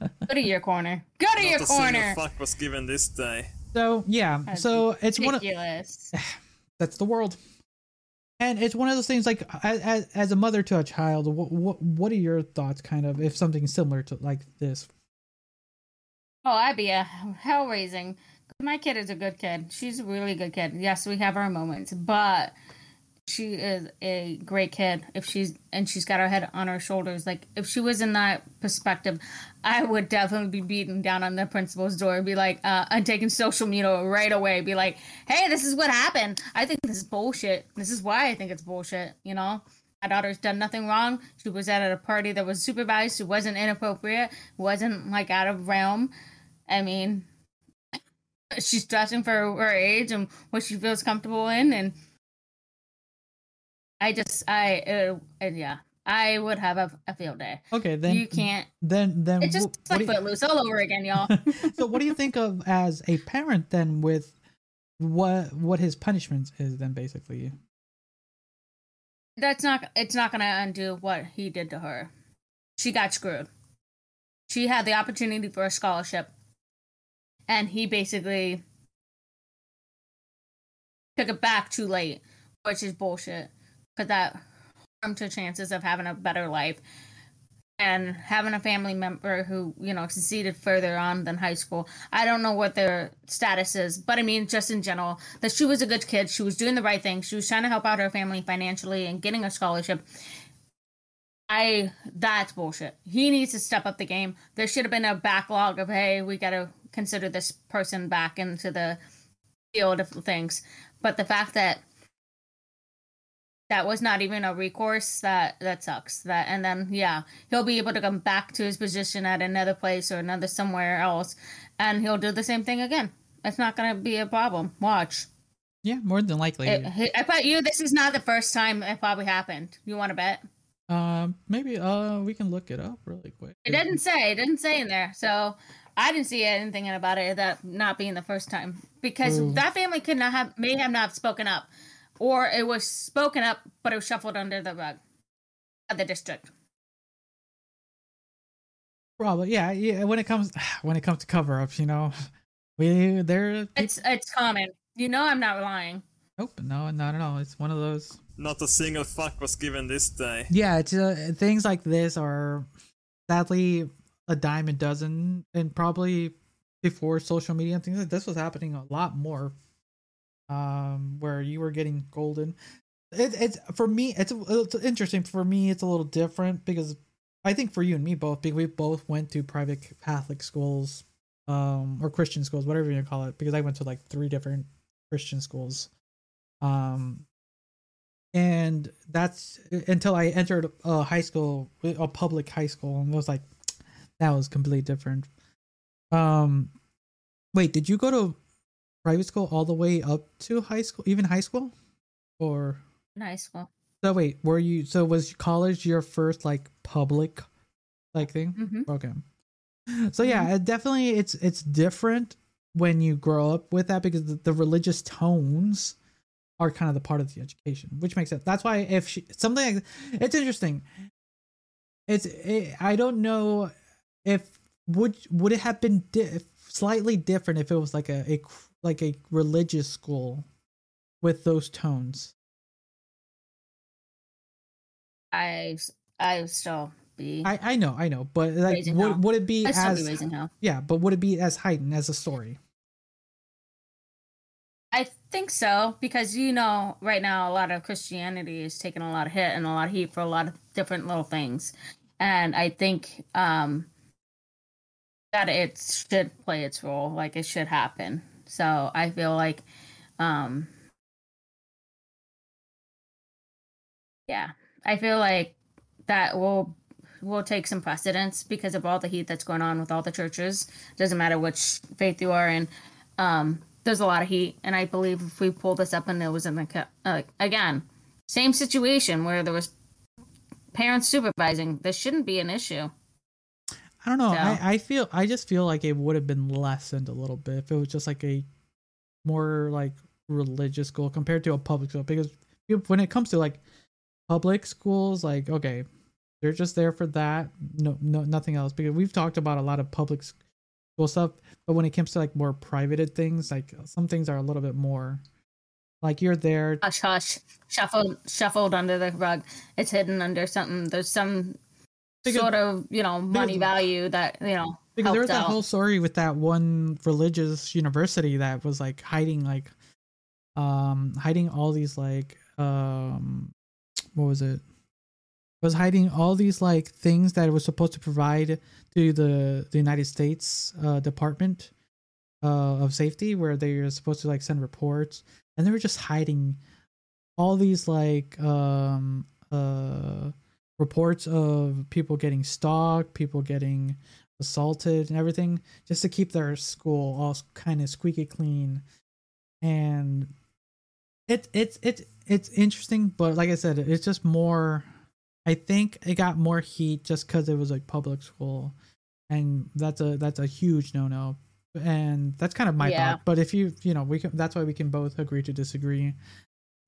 (laughs) go to your corner. Go to your Not a single corner. fuck was given this day. So yeah, That's so it's one of Ridiculous. (sighs) that's the world, and it's one of those things. Like as as a mother to a child, what what what are your thoughts? Kind of if something similar to like this. Oh, I'd be a hell raising. My kid is a good kid. She's a really good kid. Yes, we have our moments, but she is a great kid. If she's and she's got her head on her shoulders. Like if she was in that perspective, I would definitely be beating down on the principal's door and be like, uh, I'm taking social media right away. Be like, hey, this is what happened. I think this is bullshit. This is why I think it's bullshit. You know. My daughter's done nothing wrong. She was at a party that was supervised. She wasn't inappropriate. Wasn't like out of realm. I mean, she's dressing for her age and what she feels comfortable in, and I just, I, uh, yeah, I would have a, a field day. Okay, then you can't. Then then It's just like Footloose all over again, y'all. (laughs) so what do you think of as a parent then with what what his punishment is then basically? That's not. It's not gonna undo what he did to her. She got screwed. She had the opportunity for a scholarship, and he basically took it back too late, which is bullshit. Because that harm to chances of having a better life and having a family member who you know succeeded further on than high school. I don't know what their status is, but I mean, just in general, that she was a good kid. She was doing the right thing. She was trying to help out her family financially and getting a scholarship. I that's bullshit. He needs to step up the game. There should have been a backlog of hey, we got to consider this person back into the field of things. But the fact that that was not even a recourse that that sucks. That and then yeah he'll be able to come back to his position at another place or another somewhere else and he'll do the same thing again. It's not going to be a problem. Watch. Yeah, more than likely. It- i bet you this is not the first time it probably happened. You want to bet? Um, maybe uh we can look it up really quick. it didn't say it didn't say in there so i didn't see anything about it that not being the first time. Because Ooh. that family could not have may have not spoken up or it was spoken up but it was shuffled under the rug of the district Probably, yeah, yeah. When it comes (sighs) when it comes to cover ups, you know, (laughs) we there. It's it's common. You know I'm not lying. Nope, no, not at all. It's one of those. Not a single fuck was given this day. Yeah, it's uh, things like this are sadly a dime a dozen, and probably before social media and things like this was happening a lot more. Um, where you were getting golden. It, it's for me. It's, it's interesting for me. It's a little different because I think for you and me both, because we both went to private Catholic schools, um, or Christian schools, whatever you call it. Because I went to like three different Christian schools, um, and that's until I entered a high school, a public high school, and it was like that was completely different. Um, wait, did you go to private school all the way up to high school, even high school, or high school. so wait, were you so was college your first like public like thing? hmm Okay. So yeah, it definitely it's it's different when you grow up with that because the, the religious tones are kind of the part of the education, which makes sense. That's why if she something like it's interesting. It's it, I don't know if would would it have been di- slightly different if it was like a, a like a religious school with those tones. I I still be. I I know I know, but like Raising hell. would would it be I still be as raising hell. yeah, but would it be as heightened as a story? I think so because you know right now a lot of Christianity is taking a lot of hit and a lot of heat for a lot of different little things, and I think um that it should play its role, like it should happen. So I feel like, um yeah, I feel like that will will take some precedence because of all the heat that's going on with all the churches. Doesn't matter which faith you are in. Um, there's a lot of heat, and I believe if we pull this up and it was in the uh, again same situation where there was parents supervising, this shouldn't be an issue. I don't know. So- I, I feel I just feel like it would have been lessened a little bit if it was just like a more like religious school compared to a public school because when it comes to like public schools like okay they're just there for that no no nothing else because we've talked about a lot of public school stuff but when it comes to like more privated things like some things are a little bit more like you're there Hush, hush, shuffled, shuffled under the rug. It's hidden under something. There's some Because- sort of you know money value that you know because there was that out. whole story with that one religious university that was like hiding like um hiding all these like um what was it was hiding all these like things that it was supposed to provide to the the United States uh department uh of safety where they were supposed to like send reports and they were just hiding all these like um uh reports of people getting stalked people getting assaulted and everything just to keep their school all kind of squeaky clean. And it it's it's it's interesting but like i said it's just more i think it got more heat just because it was like public school. And that's a that's a huge no-no. And that's kind of my Yeah. thought but if you you know we can that's why we can both agree to disagree.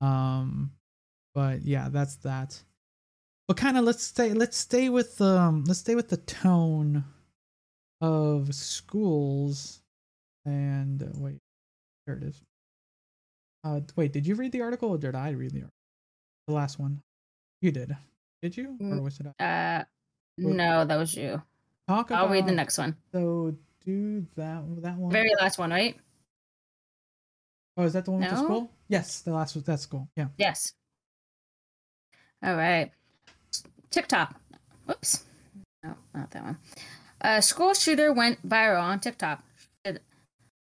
Um but yeah that's that but kind of let's stay let's stay with um let's stay with the tone of schools and uh, wait there it is. Uh wait did you read the article or did i read the article? The last one. You did. Did you? Or Mm, was it Uh, no, that was you. talk about I'll read the next one. so do that that one? Very last one, right? oh is that the one with the school? Yes the last was that school yeah. Yes. All right. TikTok. Whoops. No, not that one. A school shooter went viral on TikTok. Should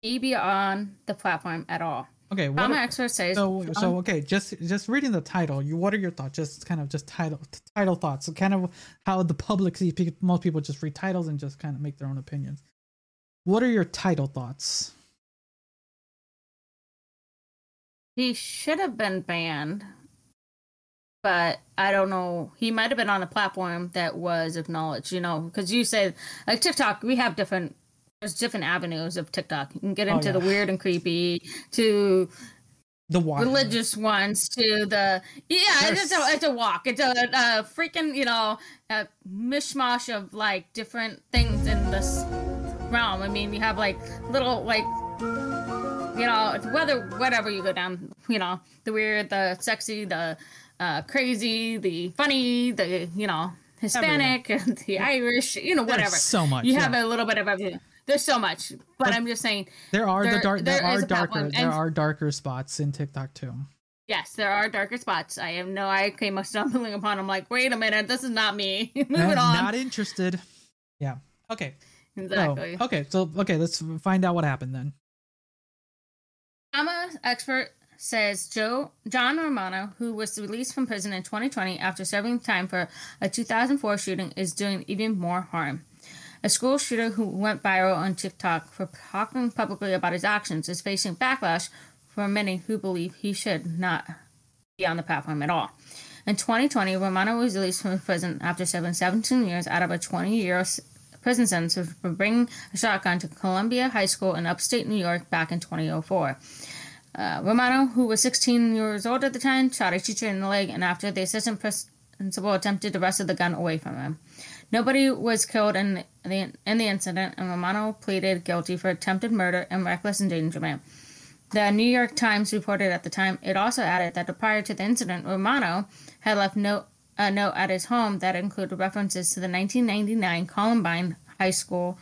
he be on the platform at all? okay what Trauma are- expert says. so so um, okay just just reading the title you what are your thoughts just kind of just title title thoughts so kind of how the public sees most people just read titles and just kind of make their own opinions what are your title thoughts He should have been banned, but I don't know. He might have been on a platform that was acknowledged, you know, because you said like TikTok, we have different. There's different avenues of TikTok. You can get Oh, into the weird and creepy, to the religious ones, to the yeah. It's a it's a walk. It's a, a freaking you know a mishmash of like different things in this realm. I mean, you have like little like you know, whether whatever you go down, you know, the weird, the sexy, the uh, crazy, the funny, the you know, Hispanic, (laughs) the Irish, you know, There's whatever. so much You yeah. have a little bit of everything. There's so much, but But- I'm just saying, there are the dark there, there are darker platform, there are darker spots in tiktok too yes, there are darker spots. I have no, I came stumbling upon. I'm like, wait a minute, this is not me. (laughs) Moving Eh, on. not interested yeah okay so, exactly. okay so okay let's find out what happened then I'm an expert says Joe John Romano, who was released from prison in 2020 after serving time for a 2004 shooting, is doing even more harm. A school shooter who went viral on TikTok for talking publicly about his actions is facing backlash from many who believe he should not be on the platform at all. In 2020, Romano was released from prison after serving 17 years out of a 20 year prison sentence for bringing a shotgun to Columbia High School in upstate New York back in 2004. Uh, Romano, who was 16 years old at the time, shot a teacher in the leg, and after the assistant principal attempted to wrestle the gun away from him. Nobody was killed in the in the incident, and Romano pleaded guilty for attempted murder and reckless endangerment. The New York Times reported at the time. It also added that prior to the incident, Romano had left note, a note at his home that included references to the 1999 Columbine High School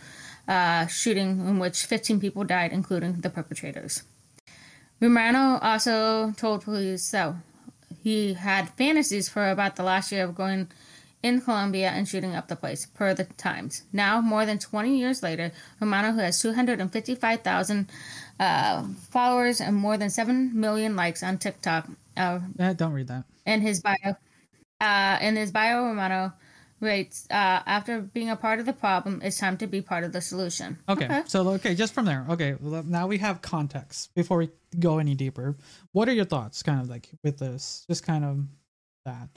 uh, shooting, in which 15 people died, including the perpetrators. Romano also told police that he had fantasies for about the last year of going in Columbia and shooting up the place, per the Times. Now, more than 20 years later, Romano, who has 255,000 uh, followers and more than 7 million likes on TikTok. Uh, eh, don't read that. In his bio, uh, in his bio, Romano writes, uh, after being a part of the problem, it's time to be part of the solution. Okay. okay. So, okay, just from there. Okay. Now we have context before we go any deeper. What are your thoughts, kind of like with this? Just kind of that.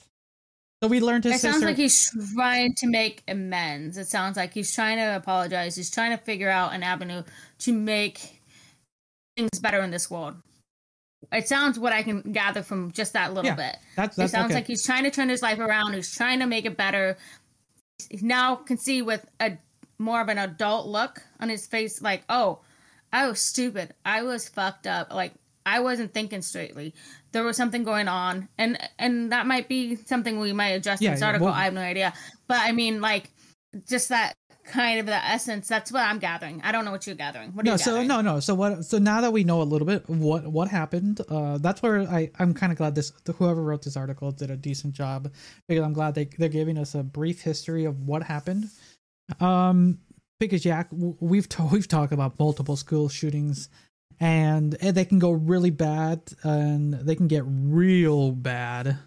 So we learned his It sister- sounds like he's trying to make amends. It sounds like he's trying to apologize. He's trying to figure out an avenue to make things better in this world. It sounds what I can gather from just that little Yeah, bit. that's- that's it sounds okay. like he's trying to turn his life around. He's trying to make it better. He now can see with a more of an adult look on his face, like, oh, I was stupid. I was fucked up. Like I wasn't thinking straightly. There was something going on, and and that might be something we might address Yeah, in this yeah, article. well- I have no idea, but I mean, like, just that kind of the essence. That's what I'm gathering. I don't know what you're gathering. What no you so no no so what so now that we know a little bit what what happened uh that's where i i'm kind of glad this whoever wrote this article did a decent job because i'm glad they they're giving us a brief history of what happened um because yeah we've to, we've talked about multiple school shootings and, and they can go really bad and they can get real bad.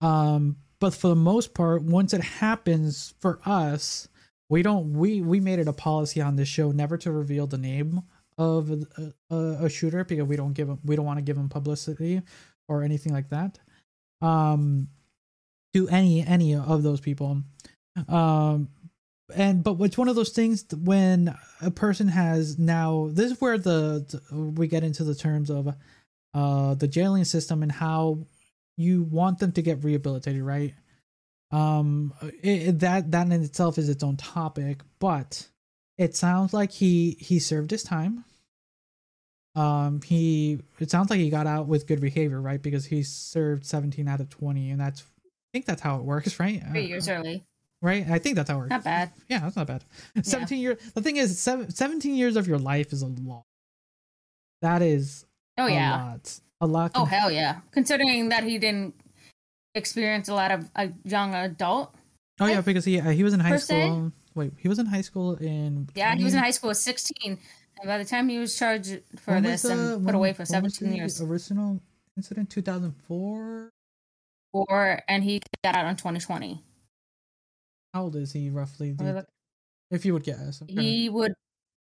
Um but for the most part once it happens for us we don't we we made it a policy on this show never to reveal the name of a, a, a shooter because we don't give we don't want to give him publicity or anything like that um to any any of those people. Um and but it's one of those things when a person has now this is where the, the we get into the terms of uh the jailing system and how you want them to get rehabilitated right? Um it, that that in itself is its own topic but it sounds like he he served his time. Um he it sounds like he got out with good behavior right? Because he served 17 out of 20 and that's i think that's how it works right? Three years early. Right i think that's how it works Not bad. yeah that's not bad 17 years the thing is seven, 17 years of your life is a lot that is Oh a yeah. lot a lot Oh hell yeah. Considering that he didn't experience a lot of a young adult. oh yeah because he uh, he was in high per se. school wait he was in high school in Yeah, he was in high school at 16. And by the time he was charged for when this the- and put when- away for 17 years, original incident 2004 or and he got out in 2020. How old is he roughly look. if you would guess I'm trying to- He would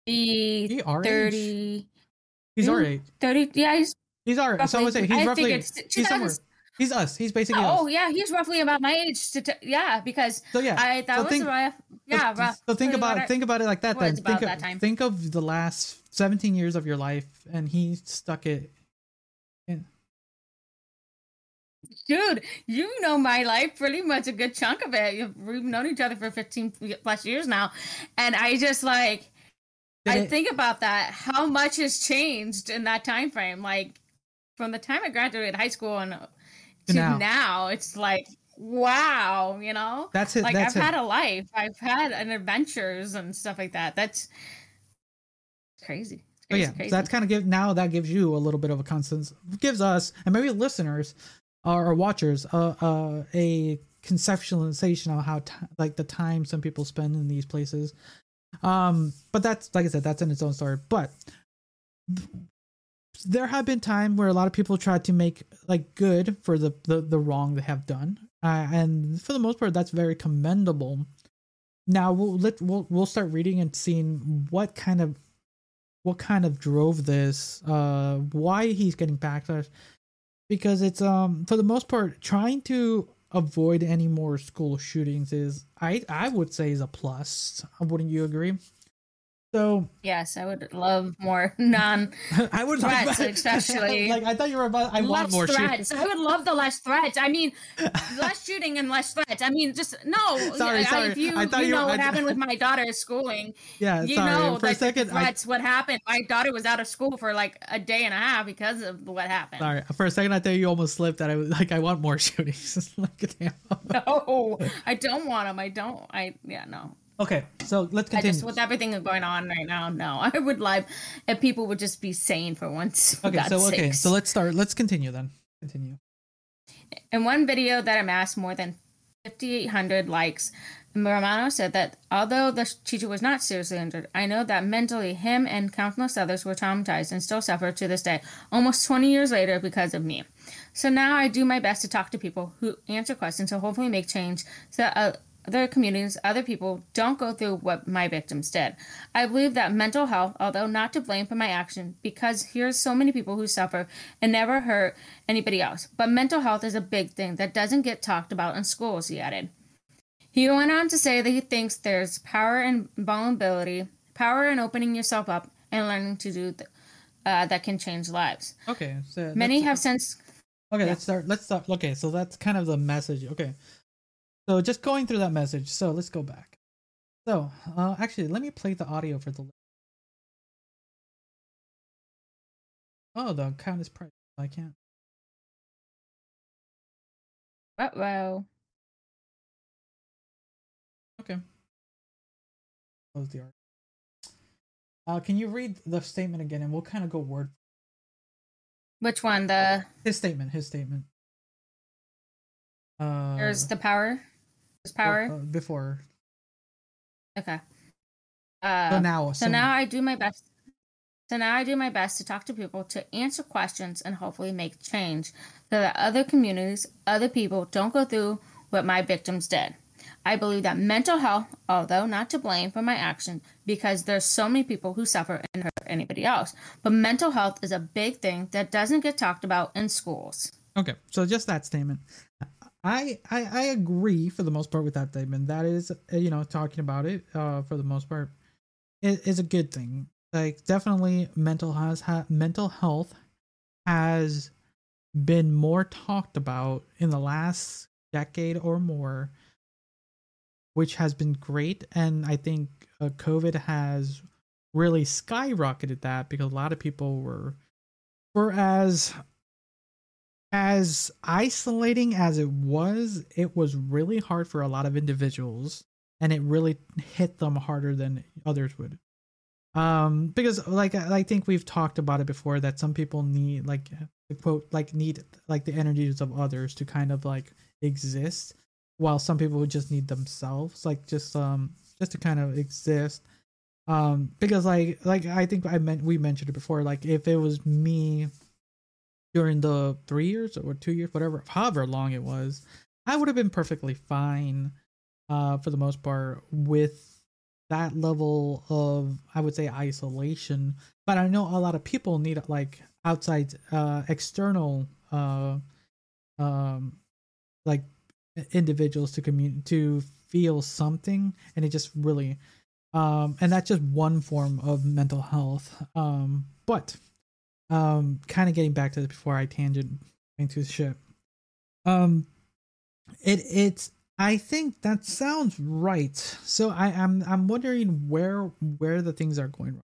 be he our age? 30. he's our Mm, age 30. Yeah, he's he's our so I would say he's I roughly he's somewhere he's us he's basically Oh us. yeah, he's roughly about my age. To t- yeah, because so yeah I that so was think- rough. Yeah, so, rough. so think about it. think about it like that then think that time. think of the last 17 years of your life and he stuck it Dude, you know my life pretty much a good chunk of it. We've known each other for 15 plus years now. And I just like, Did I it- think about that, how much has changed in that time frame. Like from the time I graduated high school and to now. now. it's like, wow, you know? that's it like that's I've it had a life. I've had an adventures and stuff like that. That's crazy. It's oh, But yeah, so that's kind of give now that gives you a little bit of a constant gives us and maybe listeners or, watchers uh, uh, a conceptualization of how t- like the time some people spend in these places. Um, but that's like I said, that's in its own story. But there have been time where a lot of people try to make like good for the the, the wrong they have done, uh, and for the most part, that's very commendable. Now we'll let we'll we'll start reading and seeing what kind of what kind of drove this, uh, why he's getting backlash. Because it's um for the most part trying to avoid any more school shootings is I I would say is a plus. Wouldn't you agree? So Yes, I would love more (laughs) non (laughs) I would Threats, like, (laughs) especially. like I thought you were about. I want more threats. I would love the less threats. I mean, less shooting and less threats. I mean, just no. Sorry, I- sorry. If you, I thought you you know were- what I- happened with my daughter's schooling, Yeah, you sorry. know for a second, I, threats what happened. My daughter was out of school for like a day and a half because of what happened. sorry. For a second, I thought you almost slipped. That I was like, I want more shootings. like, damn. No, I don't want them. I don't. I yeah no. Okay, so let's I continue. just with everything going on right now, no. (laughs) I would like if people would just be sane for once. okay, so okay, so let's start. Let's continue then. Continue. In one video that amassed more than 5,800 likes, Romano said that although the teacher was not seriously injured, I know that mentally him and countless others were traumatized and still suffer to this day, almost 20 years later because of me. So now I do my best to talk to people who answer questions to hopefully make change so that uh, other communities, other people don't go through what my victims did. I believe that mental health, although not to blame for my action, because here's so many people who suffer and never hurt anybody else. But mental health is a big thing that doesn't get talked about in schools, he added. He went on to say that he thinks there's power in vulnerability, power in opening yourself up and learning to do th- uh, that can change lives. Okay, so Many have since Okay, Yeah. let's start. Let's start. Okay, so that's kind of the message. Okay, so just going through that message. So let's go back. So, uh, actually, let me play the audio for the. Oh, the count is private. I can't. Uh-oh. Okay. Close the art. Uh, can you read the statement again, and we'll kind of go word. Which one? The His statement. His statement. Uh, there's the power. There's power. uh, before. Okay. So Uh, now. so now I do my best. So now I do my best to talk to people to answer questions and hopefully make change so that other communities, other people don't go through what my victims did. I believe that mental health, although not to blame for my action, because there's so many people who suffer and hurt anybody else, but mental health is a big thing that doesn't get talked about in schools. Okay, so just that statement. I, I I agree for the most part with that statement. That is, uh, you know, talking about it uh, for the most part is, is a good thing. Like definitely, mental has ha- mental health has been more talked about in the last decade or more, which has been great. And I think uh, COVID has really skyrocketed that because a lot of people were were as as isolating as it was, it was really hard for a lot of individuals and it really hit them harder than others would. Um because like I think we've talked about it before that some people need like quote like need like the energies of others to kind of like exist while some people would just need themselves like just um just to kind of exist um because like like I think I meant we mentioned it before like if it was me during the three years or two years, whatever, however long it was, I would have been perfectly fine, uh, for the most part with that level of, I would say, isolation. But I know a lot of people need like outside, uh, external, uh, um, like individuals to commun to feel something, and it just really, um, and that's just one form of mental health. Um, but um kind of getting back to this before i tangent into shit. Um it it's i think that sounds right. So i i'm i'm wondering where where the things are going wrong.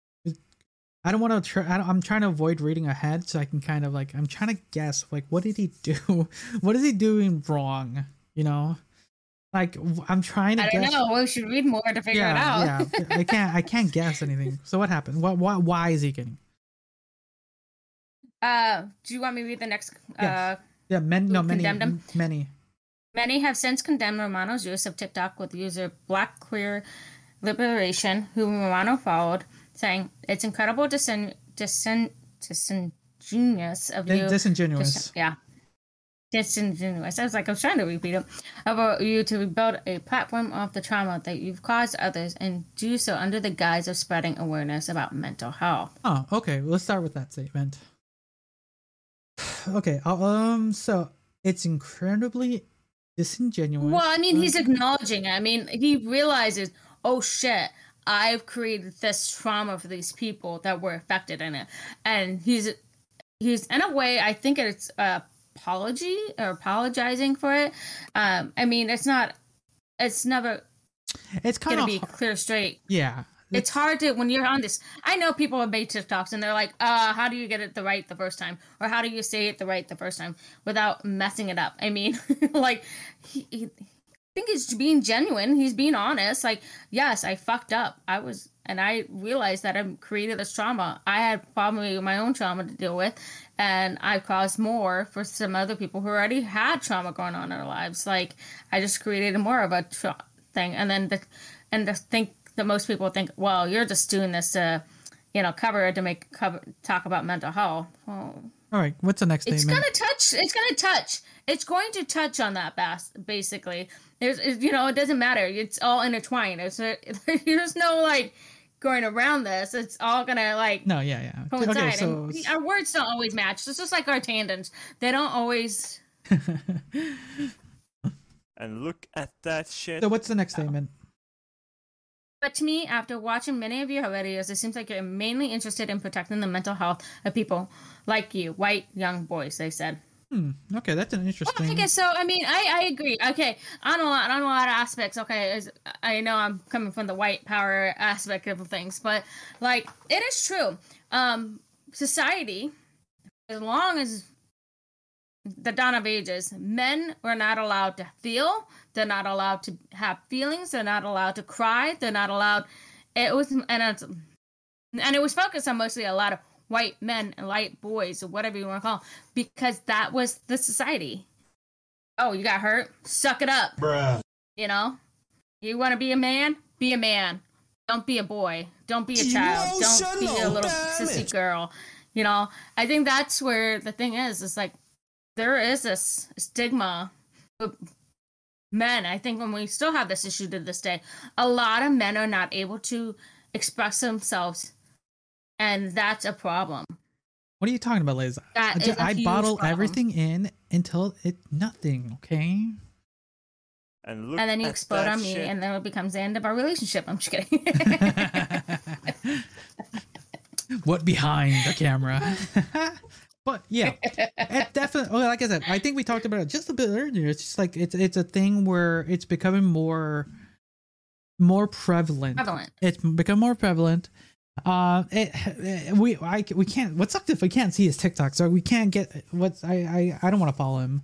I don't want to try I i'm trying to avoid reading ahead so i can kind of like i'm trying to guess like what did he (laughs) do? What is he doing wrong you know? Like I'm trying to I don't guess know. We should read more to figure it out. yeah. I can't i can't guess anything. So what happened? What, what why is he getting Uh, do you want me to read the next? Yes. Uh, yeah men no many many many have since condemned Romano's use of TikTok with user Black Queer Liberation, who Romano followed, saying it's incredible disin disin disingenuous of you. disingenuous Dis- yeah. Disingenuous. I was like, I was trying to repeat it. About you to rebuild a platform off the trauma that you've caused others and do so under the guise of spreading awareness about mental health. Oh, okay. Let's start with that statement. (sighs) okay. uh, Um. So it's incredibly disingenuous. Well, I mean, uh, he's acknowledging. it. I mean, he realizes, oh shit, I've created this trauma for these people that were affected in it, and he's he's in a way. I think it's a apology or apologizing for it. Um, I mean, it's not. It's never it's kind gonna of be clear straight. yeah. It's hard to when you're on this. I know people have made TikToks and they're like, "Uh, how do you get it the right the first time, or how do you say it the right the first time without messing it up?" I mean, (laughs) like, he, he, I think he's being genuine. He's being honest. Like, yes, I fucked up. I was, and I realized that I created this trauma. I had probably my own trauma to deal with, and I caused more for some other people who already had trauma going on in their lives. Like, I just created more of a tra- thing, and then the, and to think that most people think, well, you're just doing this to, you know, cover it to make cover talk about mental health. Well, All right. What's the next it's statement? gonna touch. It's gonna touch. It's going to touch on that. Bas- basically, there's, you know, it doesn't matter. It's all intertwined. It's (laughs) there's no like going around this. It's all gonna like No. Yeah. Yeah. coincide. Okay. So and our words don't always match. It's just like our tangents. They don't always. (laughs) And look at that shit. so what's the next statement? But to me, after watching many of your videos, it seems like you're mainly interested in protecting the mental health of people like you, white young boys. They said. Hmm. Okay, that's an interesting. I guess so. I mean, I, I agree. Okay, on a lot on a lot of aspects. Okay, is I know I'm coming from the white power aspect of things, but like it is true. Um, society, as long as the dawn of ages, men were not allowed to feel. They're not allowed to have feelings. They're not allowed to cry. They're not allowed. It was and it's, and it was focused on mostly a lot of white men and white boys or whatever you want to call them, because that was the society. Oh, you got hurt? Suck it up. Bruh. You know, you want to be a man? Be a man. Don't be a boy. Don't be a child. Don't be a little sissy girl. You know, I think that's where the thing is. It's like there is this stigma. With men, I think when we still have this issue to this day, a lot of men are not able to express themselves, and that's a problem. what are you talking about, Liz? That I, is a I huge bottle problem. everything in until it nothing. Okay. And look and then you explode on me, shit. and then it becomes the end of our relationship. I'm just kidding. (laughs) what behind the camera? (laughs) but yeah, it definitely. Well, like I said, I think we talked about it just a bit earlier. It's just like it's it's a thing where it's becoming more more prevalent. Prevalent. It's become more prevalent. Uh, it, we I we can't. What sucks if we can't see his TikTok, so we can't get what's I I I don't want to follow him.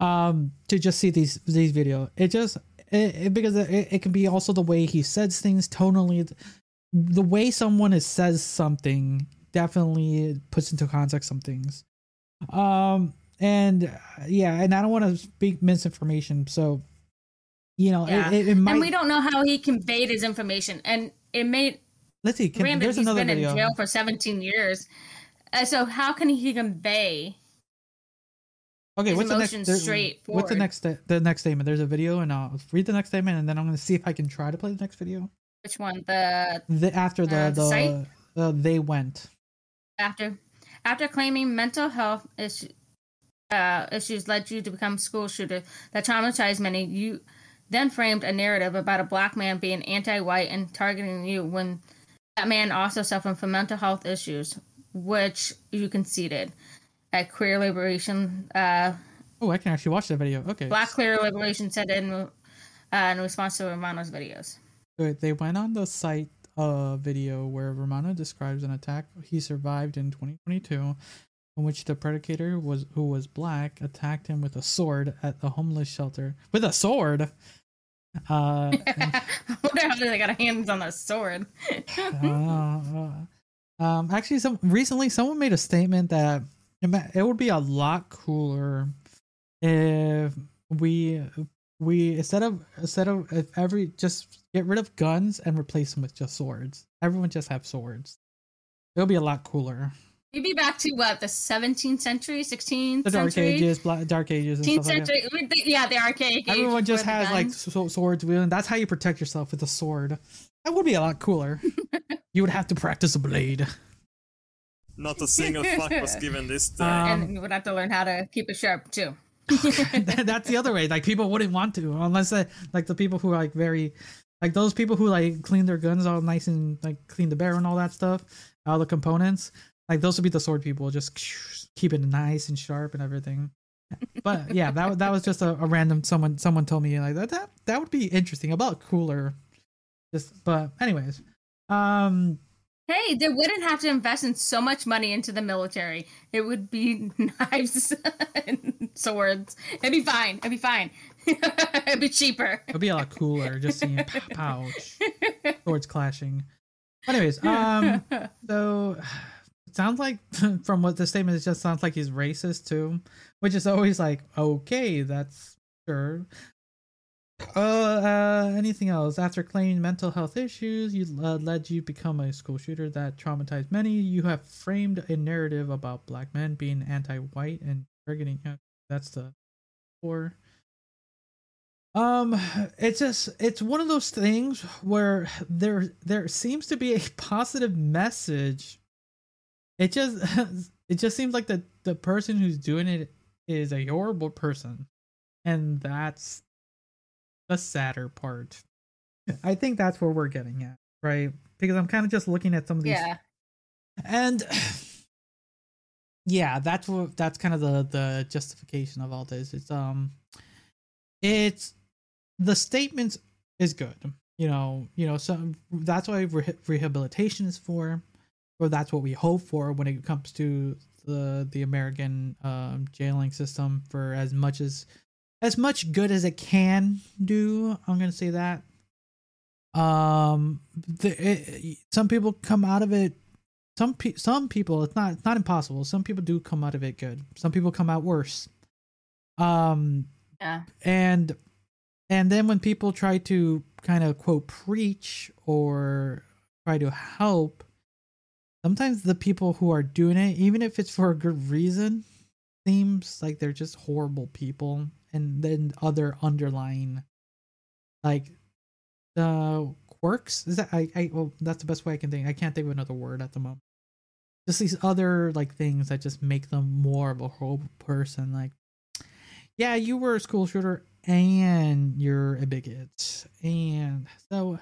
Um, to just see these these video, it just it, it because it, it can be also the way he says things tonally, the way someone is, says something definitely puts into context some things. Um, and uh, yeah, and I don't want to speak misinformation, so you know, Yeah. it, it, it might. and we don't know how he conveyed his information, and it made let's see. Can, there's he's another been video. in jail for 17 years. Uh, so how can he convey? Okay, what's the next? there- What's the next? The next statement. There's a video, and I'll read the next statement, and then I'm going to see if I can try to play the next video. Which one? The The after the Uh, the the, site? uh, they went. After after claiming mental health issue, uh, issues led you to become a school shooter that traumatized many. You then framed a narrative about a black man being anti-white and targeting you when that man also suffered from mental health issues, which you conceded. At Queer Liberation, uh, Oh, I can actually watch that video. Okay. Black Queer Liberation said in uh, in response to Romano's videos. Good. They went on the site uh video where Romano describes an attack he survived in 2022 in which the predator was who was black attacked him with a sword at the homeless shelter with a sword uh (laughs) I wonder how they got hands on that sword. uh, um actually some recently someone made a statement that it would be a lot cooler if we we instead of instead of if every just get rid of guns and replace them with just swords everyone just have swords it'll be a lot cooler You'd be back to what the 17th century, 16th the dark century, ages black dark ages and 18th like that. century. the- Yeah, the archaic. age everyone just has like so- swords wielding that's how you protect yourself with a sword that would be a lot cooler (laughs) you would have to practice a blade Not a single fuck was (laughs) given this time. Um, and you would have to learn how to keep it sharp too. (laughs) that's the other way. Like people wouldn't want to unless they, like the people who are like very like those people who like clean their guns all nice and like clean the barrel and all that stuff, all the components. Like those would be the sword people, just keep it nice and sharp and everything. But yeah, that that was just a, a random someone someone told me like that that that would be interesting about cooler. Just but anyways, um Hey, they wouldn't have to invest in so much money into the military. It would be (laughs) knives (laughs) and swords. It'd be fine. It'd be fine. (laughs) It'd be cheaper. it'd be a lot cooler just seeing (laughs) pow, pouch swords clashing. Anyways, (laughs) um So it (sighs) sounds like from what the statement it just sounds like he's racist too, which is always like okay, that's sure. Uh, uh anything else? After claiming mental health issues, you uh, led you become a school shooter that traumatized many. You have framed a narrative about black men being anti-white and targeting. uh, That's the four. Um, it's just it's one of those things where there there seems to be a positive message. It just (laughs) it just seems like the the person who's doing it is a horrible person, and that's the sadder part. I think that's where we're getting at, right? Because I'm kind of just looking at some of these Yeah. and yeah that's what that's kind of the the justification of all this it's um it's the statement is good. You know you know so that's why re- rehabilitation is for or that's what we hope for when it comes to the the american um jailing system for as much as as much good as it can do. I'm gonna say that. Um the, it, some people come out of it some pe- some people it's not it's not impossible. Some people do come out of it good. Some people come out worse. Um Yeah. and and then when people try to kind of quote preach or try to help sometimes the people who are doing it even if it's for a good reason seems like they're just horrible people. And then other underlying like uh quirks is that i i well that's the best way i can think i can't think of another word at the moment. Just these other like things that just make them more of a horrible person like yeah you were a school shooter and you're a bigot and so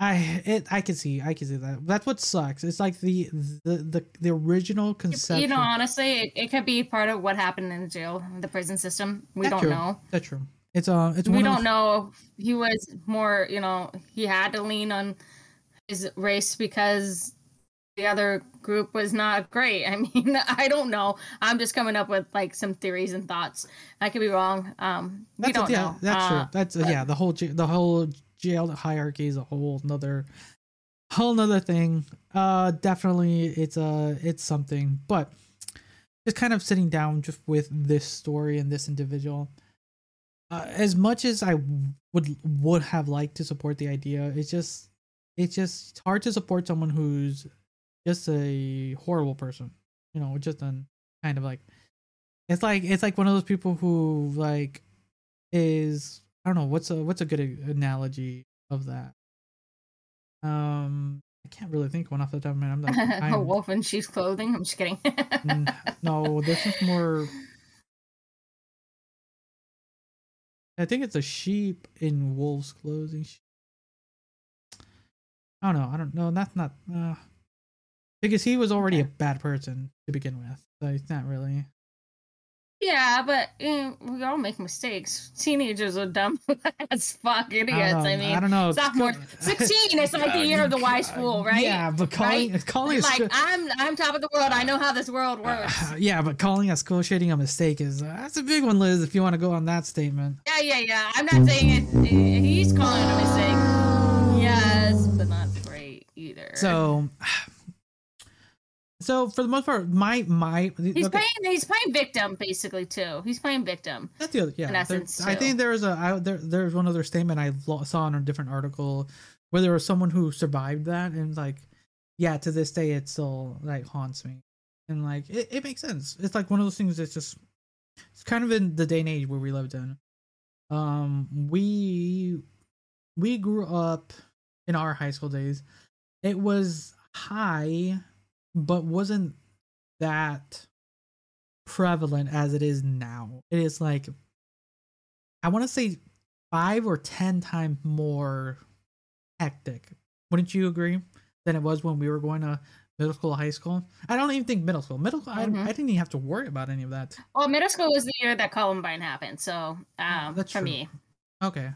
i it i can see i can see that that's what sucks it's like the the the, the original conception You know, honestly, it, it could be part of what happened in the jail, the prison system. We That's don't true. know. that's true it's uh it's we don't know he was more you know he had to lean on his race because the other group was not great (laughs) i mean i don't know i'm just coming up with like some theories and thoughts i could be wrong um we That's don't a, yeah, know That's Uh, true. That's uh, yeah. The whole the whole jail hierarchy is a whole another whole another thing. Uh, definitely, it's a it's something. But just kind of sitting down just with this story and this individual. Uh, as much as I would would have liked to support the idea, it's just it's just hard to support someone who's just a horrible person. You know, just an kind of like it's like it's like one of those people who like is I don't know what's a what's a good analogy of that. Um, I can't really think one off the top of my head. I'm like, (laughs) a I'm- wolf in sheep's clothing i'm just kidding no, this is more. I think it's a sheep in wolf's clothing. I don't know. I don't know. That's not uh, because he was already a bad person to begin with. So it's not really. yeah but eh, we all make mistakes teenagers are dumb (laughs) as fuck idiots I i mean I don't know. sophomore (laughs) 16 it's like the year of the wise fool right Yeah, but calling (laughs) calling a like I'm I'm top of the world. I know how this world works. Uh, yeah, but calling a school shooting a mistake is uh, that's a big one, Liz. If you want to go on that statement. Yeah, yeah, yeah. I'm not saying it. He's calling it a mistake. Yes, but not great either. So, so for the most part, my my he's okay, playing. He's playing victim basically too. He's playing victim. that's the other, yeah. in there- essence, I think there was a I, there there's one other statement I saw in a different article where there was someone who survived that and like, yeah, to this day it still like haunts me, and like it, it makes sense. It's like one of those things that's just it's kind of in the day and age where we lived in. Um, we we grew up in our high school days. It was high but wasn't that prevalent as it is now. It is like I want to say five or ten times more hectic. Wouldn't you agree? Than it was when we were going to middle school, high school. I don't even think middle school. Middle, I, Mhm. I didn't even have to worry about any of that. Well, middle school was the year that Columbine happened, so um, that's for true. me. Okay,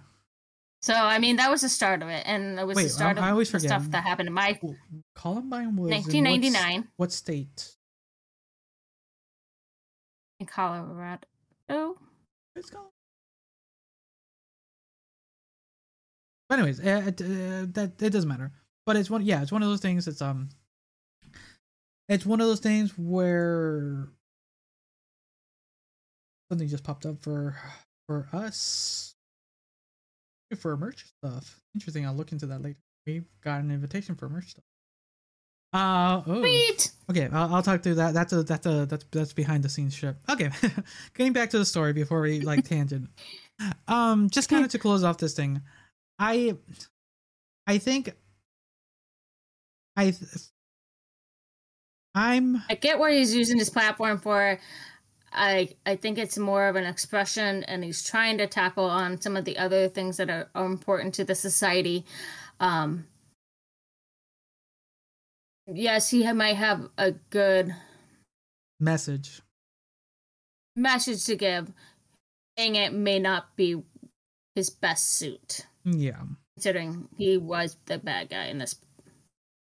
So I mean, that was the start of it, and it was Wait, the start I- of I always the forget. stuff that happened in my Columbine was in what 1999 What state? in Colorado. Oh, It's Col- But anyways, uh, it, uh, that it doesn't matter. But it's one, yeah, it's one of those things. It's um, it's one of those things where something just popped up for for us for merch stuff. Interesting. I'll look into that later. We got an invitation for merch stuff. Uh oh. sweet. Okay, I'll, I'll talk through that. That's a that's a that's that's behind the scenes shit. Okay, (laughs) getting back to the story before we like (laughs) tangent. Um, just kind of to close off this thing, I, I think, I, th- I'm I get what he's using his platform for. I I think it's more of an expression, and he's trying to tackle on some of the other things that are, are important to the society. Um, yes, he might have a good message. message to give. Saying it may not be his best suit, Yeah, considering he was the bad guy in this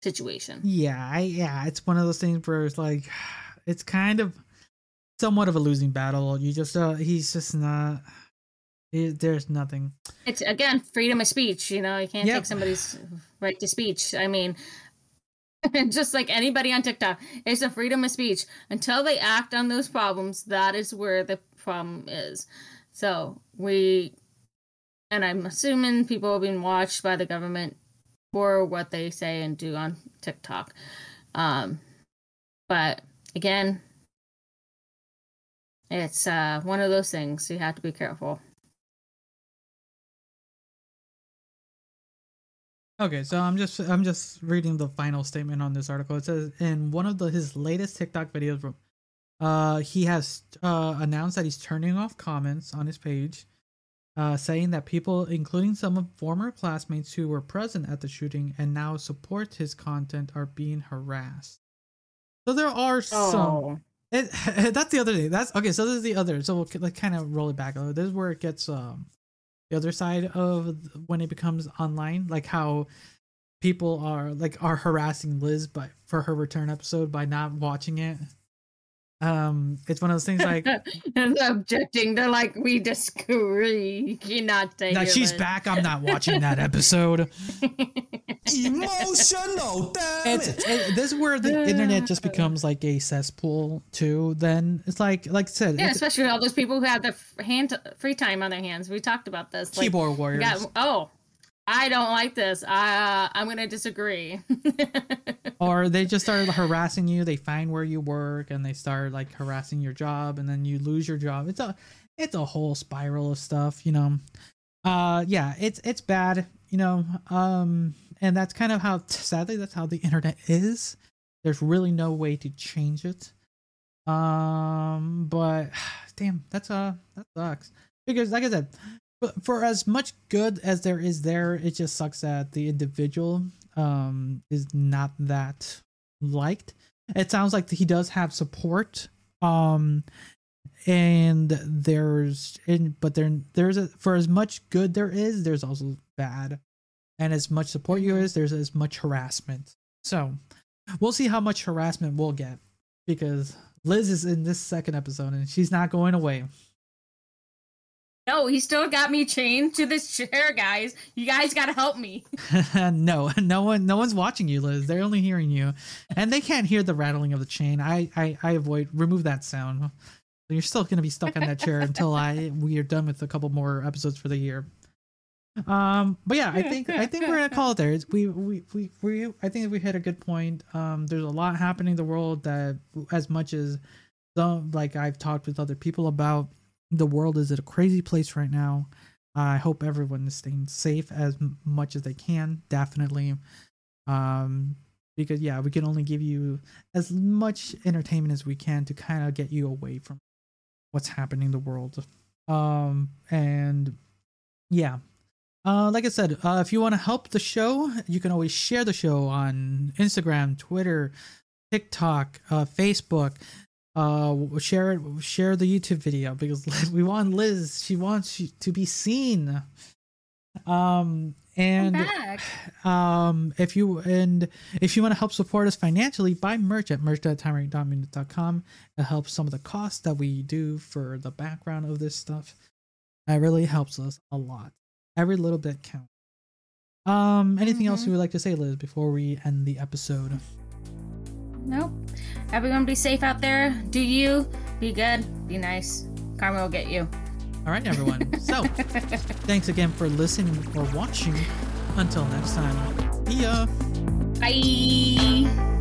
situation. yeah, I yeah. It's one of those things where it's like, (sighs) it's kind of somewhat of a losing battle. You just uh, he's just not. He, there's nothing. It's again freedom of speech. You know, you can't Yep. take somebody's right to speech. I mean, (laughs) just like anybody on TikTok, it's a freedom of speech. Until they act on those problems, that is where the problem is. So we, and I'm assuming people are being watched by the government for what they say and do on TikTok. Um, but again, it's uh, one of those things you have to be careful. Okay, so I'm just I'm just reading the final statement on this article. It says in one of the his latest TikTok videos, from- uh, he has uh announced that he's turning off comments on his page, uh, saying that people, including some of former classmates who were present at the shooting and now support his content, are being harassed. So there are some. It, (laughs) that's the other thing. That's okay. So this is the other. So we'll like kind of roll it back a little. This is where it gets um the other side of when it becomes online, like how people are like are harassing Liz by for her return episode by not watching it. Um, it's one of those things like (laughs) and objecting. They're like, we disagree. You cannot say like she's list." back. I'm not watching that episode. (laughs) Emotional, damn it. it, this is where the internet just becomes like a cesspool too. Then it's like like I said, yeah, especially all those people who have the hand free time on their hands. We talked about this. Like, keyboard we warriors. got, oh, I don't like this. Uh, I'm gonna disagree. (laughs) or they just start harassing you. They find where you work and they start like harassing your job and then you lose your job. It's a it's a whole spiral of stuff you know? Uh yeah it's it's bad you know? Um and that's kind of how sadly that's how the internet is. There's really no way to change it. Um but (sighs) damn that's uh that sucks. Because like i said but for as much good as there is there it just sucks that the individual um is not that liked. It sounds like he does have support um and there's in but there there's a for as much good there is there's also bad. And as much support you is there's as much harassment. So we'll see how much harassment we'll get because liz is in this second episode and she's not going away no, he still got me chained to this chair, guys. You guys gotta help me. (laughs) (laughs) no, no one, no one's watching you, Liz. They're only hearing you, and they can't hear the rattling of the chain. I, I, I avoid remove that sound. You're still gonna be stuck on that chair until I we are done with a couple more episodes for the year. Um, but yeah, I think I think we're gonna call it there. It's, we, we, we, we, I think we hit a good point. Um, there's a lot happening in the world that, as much as some like I've talked with other people about, the world is at a crazy place right now. I hope everyone is staying safe as much as they can. Definitely. Um, because yeah, we can only give you as much entertainment as we can to kind of get you away from what's happening in the world. Um, and yeah, uh, like I said, uh, if you want to help the show, you can always share the show on Instagram, Twitter, TikTok, uh, Facebook. Uh, share it, share the YouTube video because (laughs) we want Liz. She wants to be seen. Um, and um, if you and if you want to help support us financially, buy merch at merch.tyrantdominus.com. It helps some of the costs that we do for the background of this stuff. That really helps us a lot. Every little bit counts. Um, anything mm-hmm. else you would like to say, Liz, before we end the episode? Nope. Everyone be safe out there. Do you. Be good. Be nice. Karma will get you. All right, everyone. (laughs) so, thanks again for listening or watching. Until next time, see ya. Bye.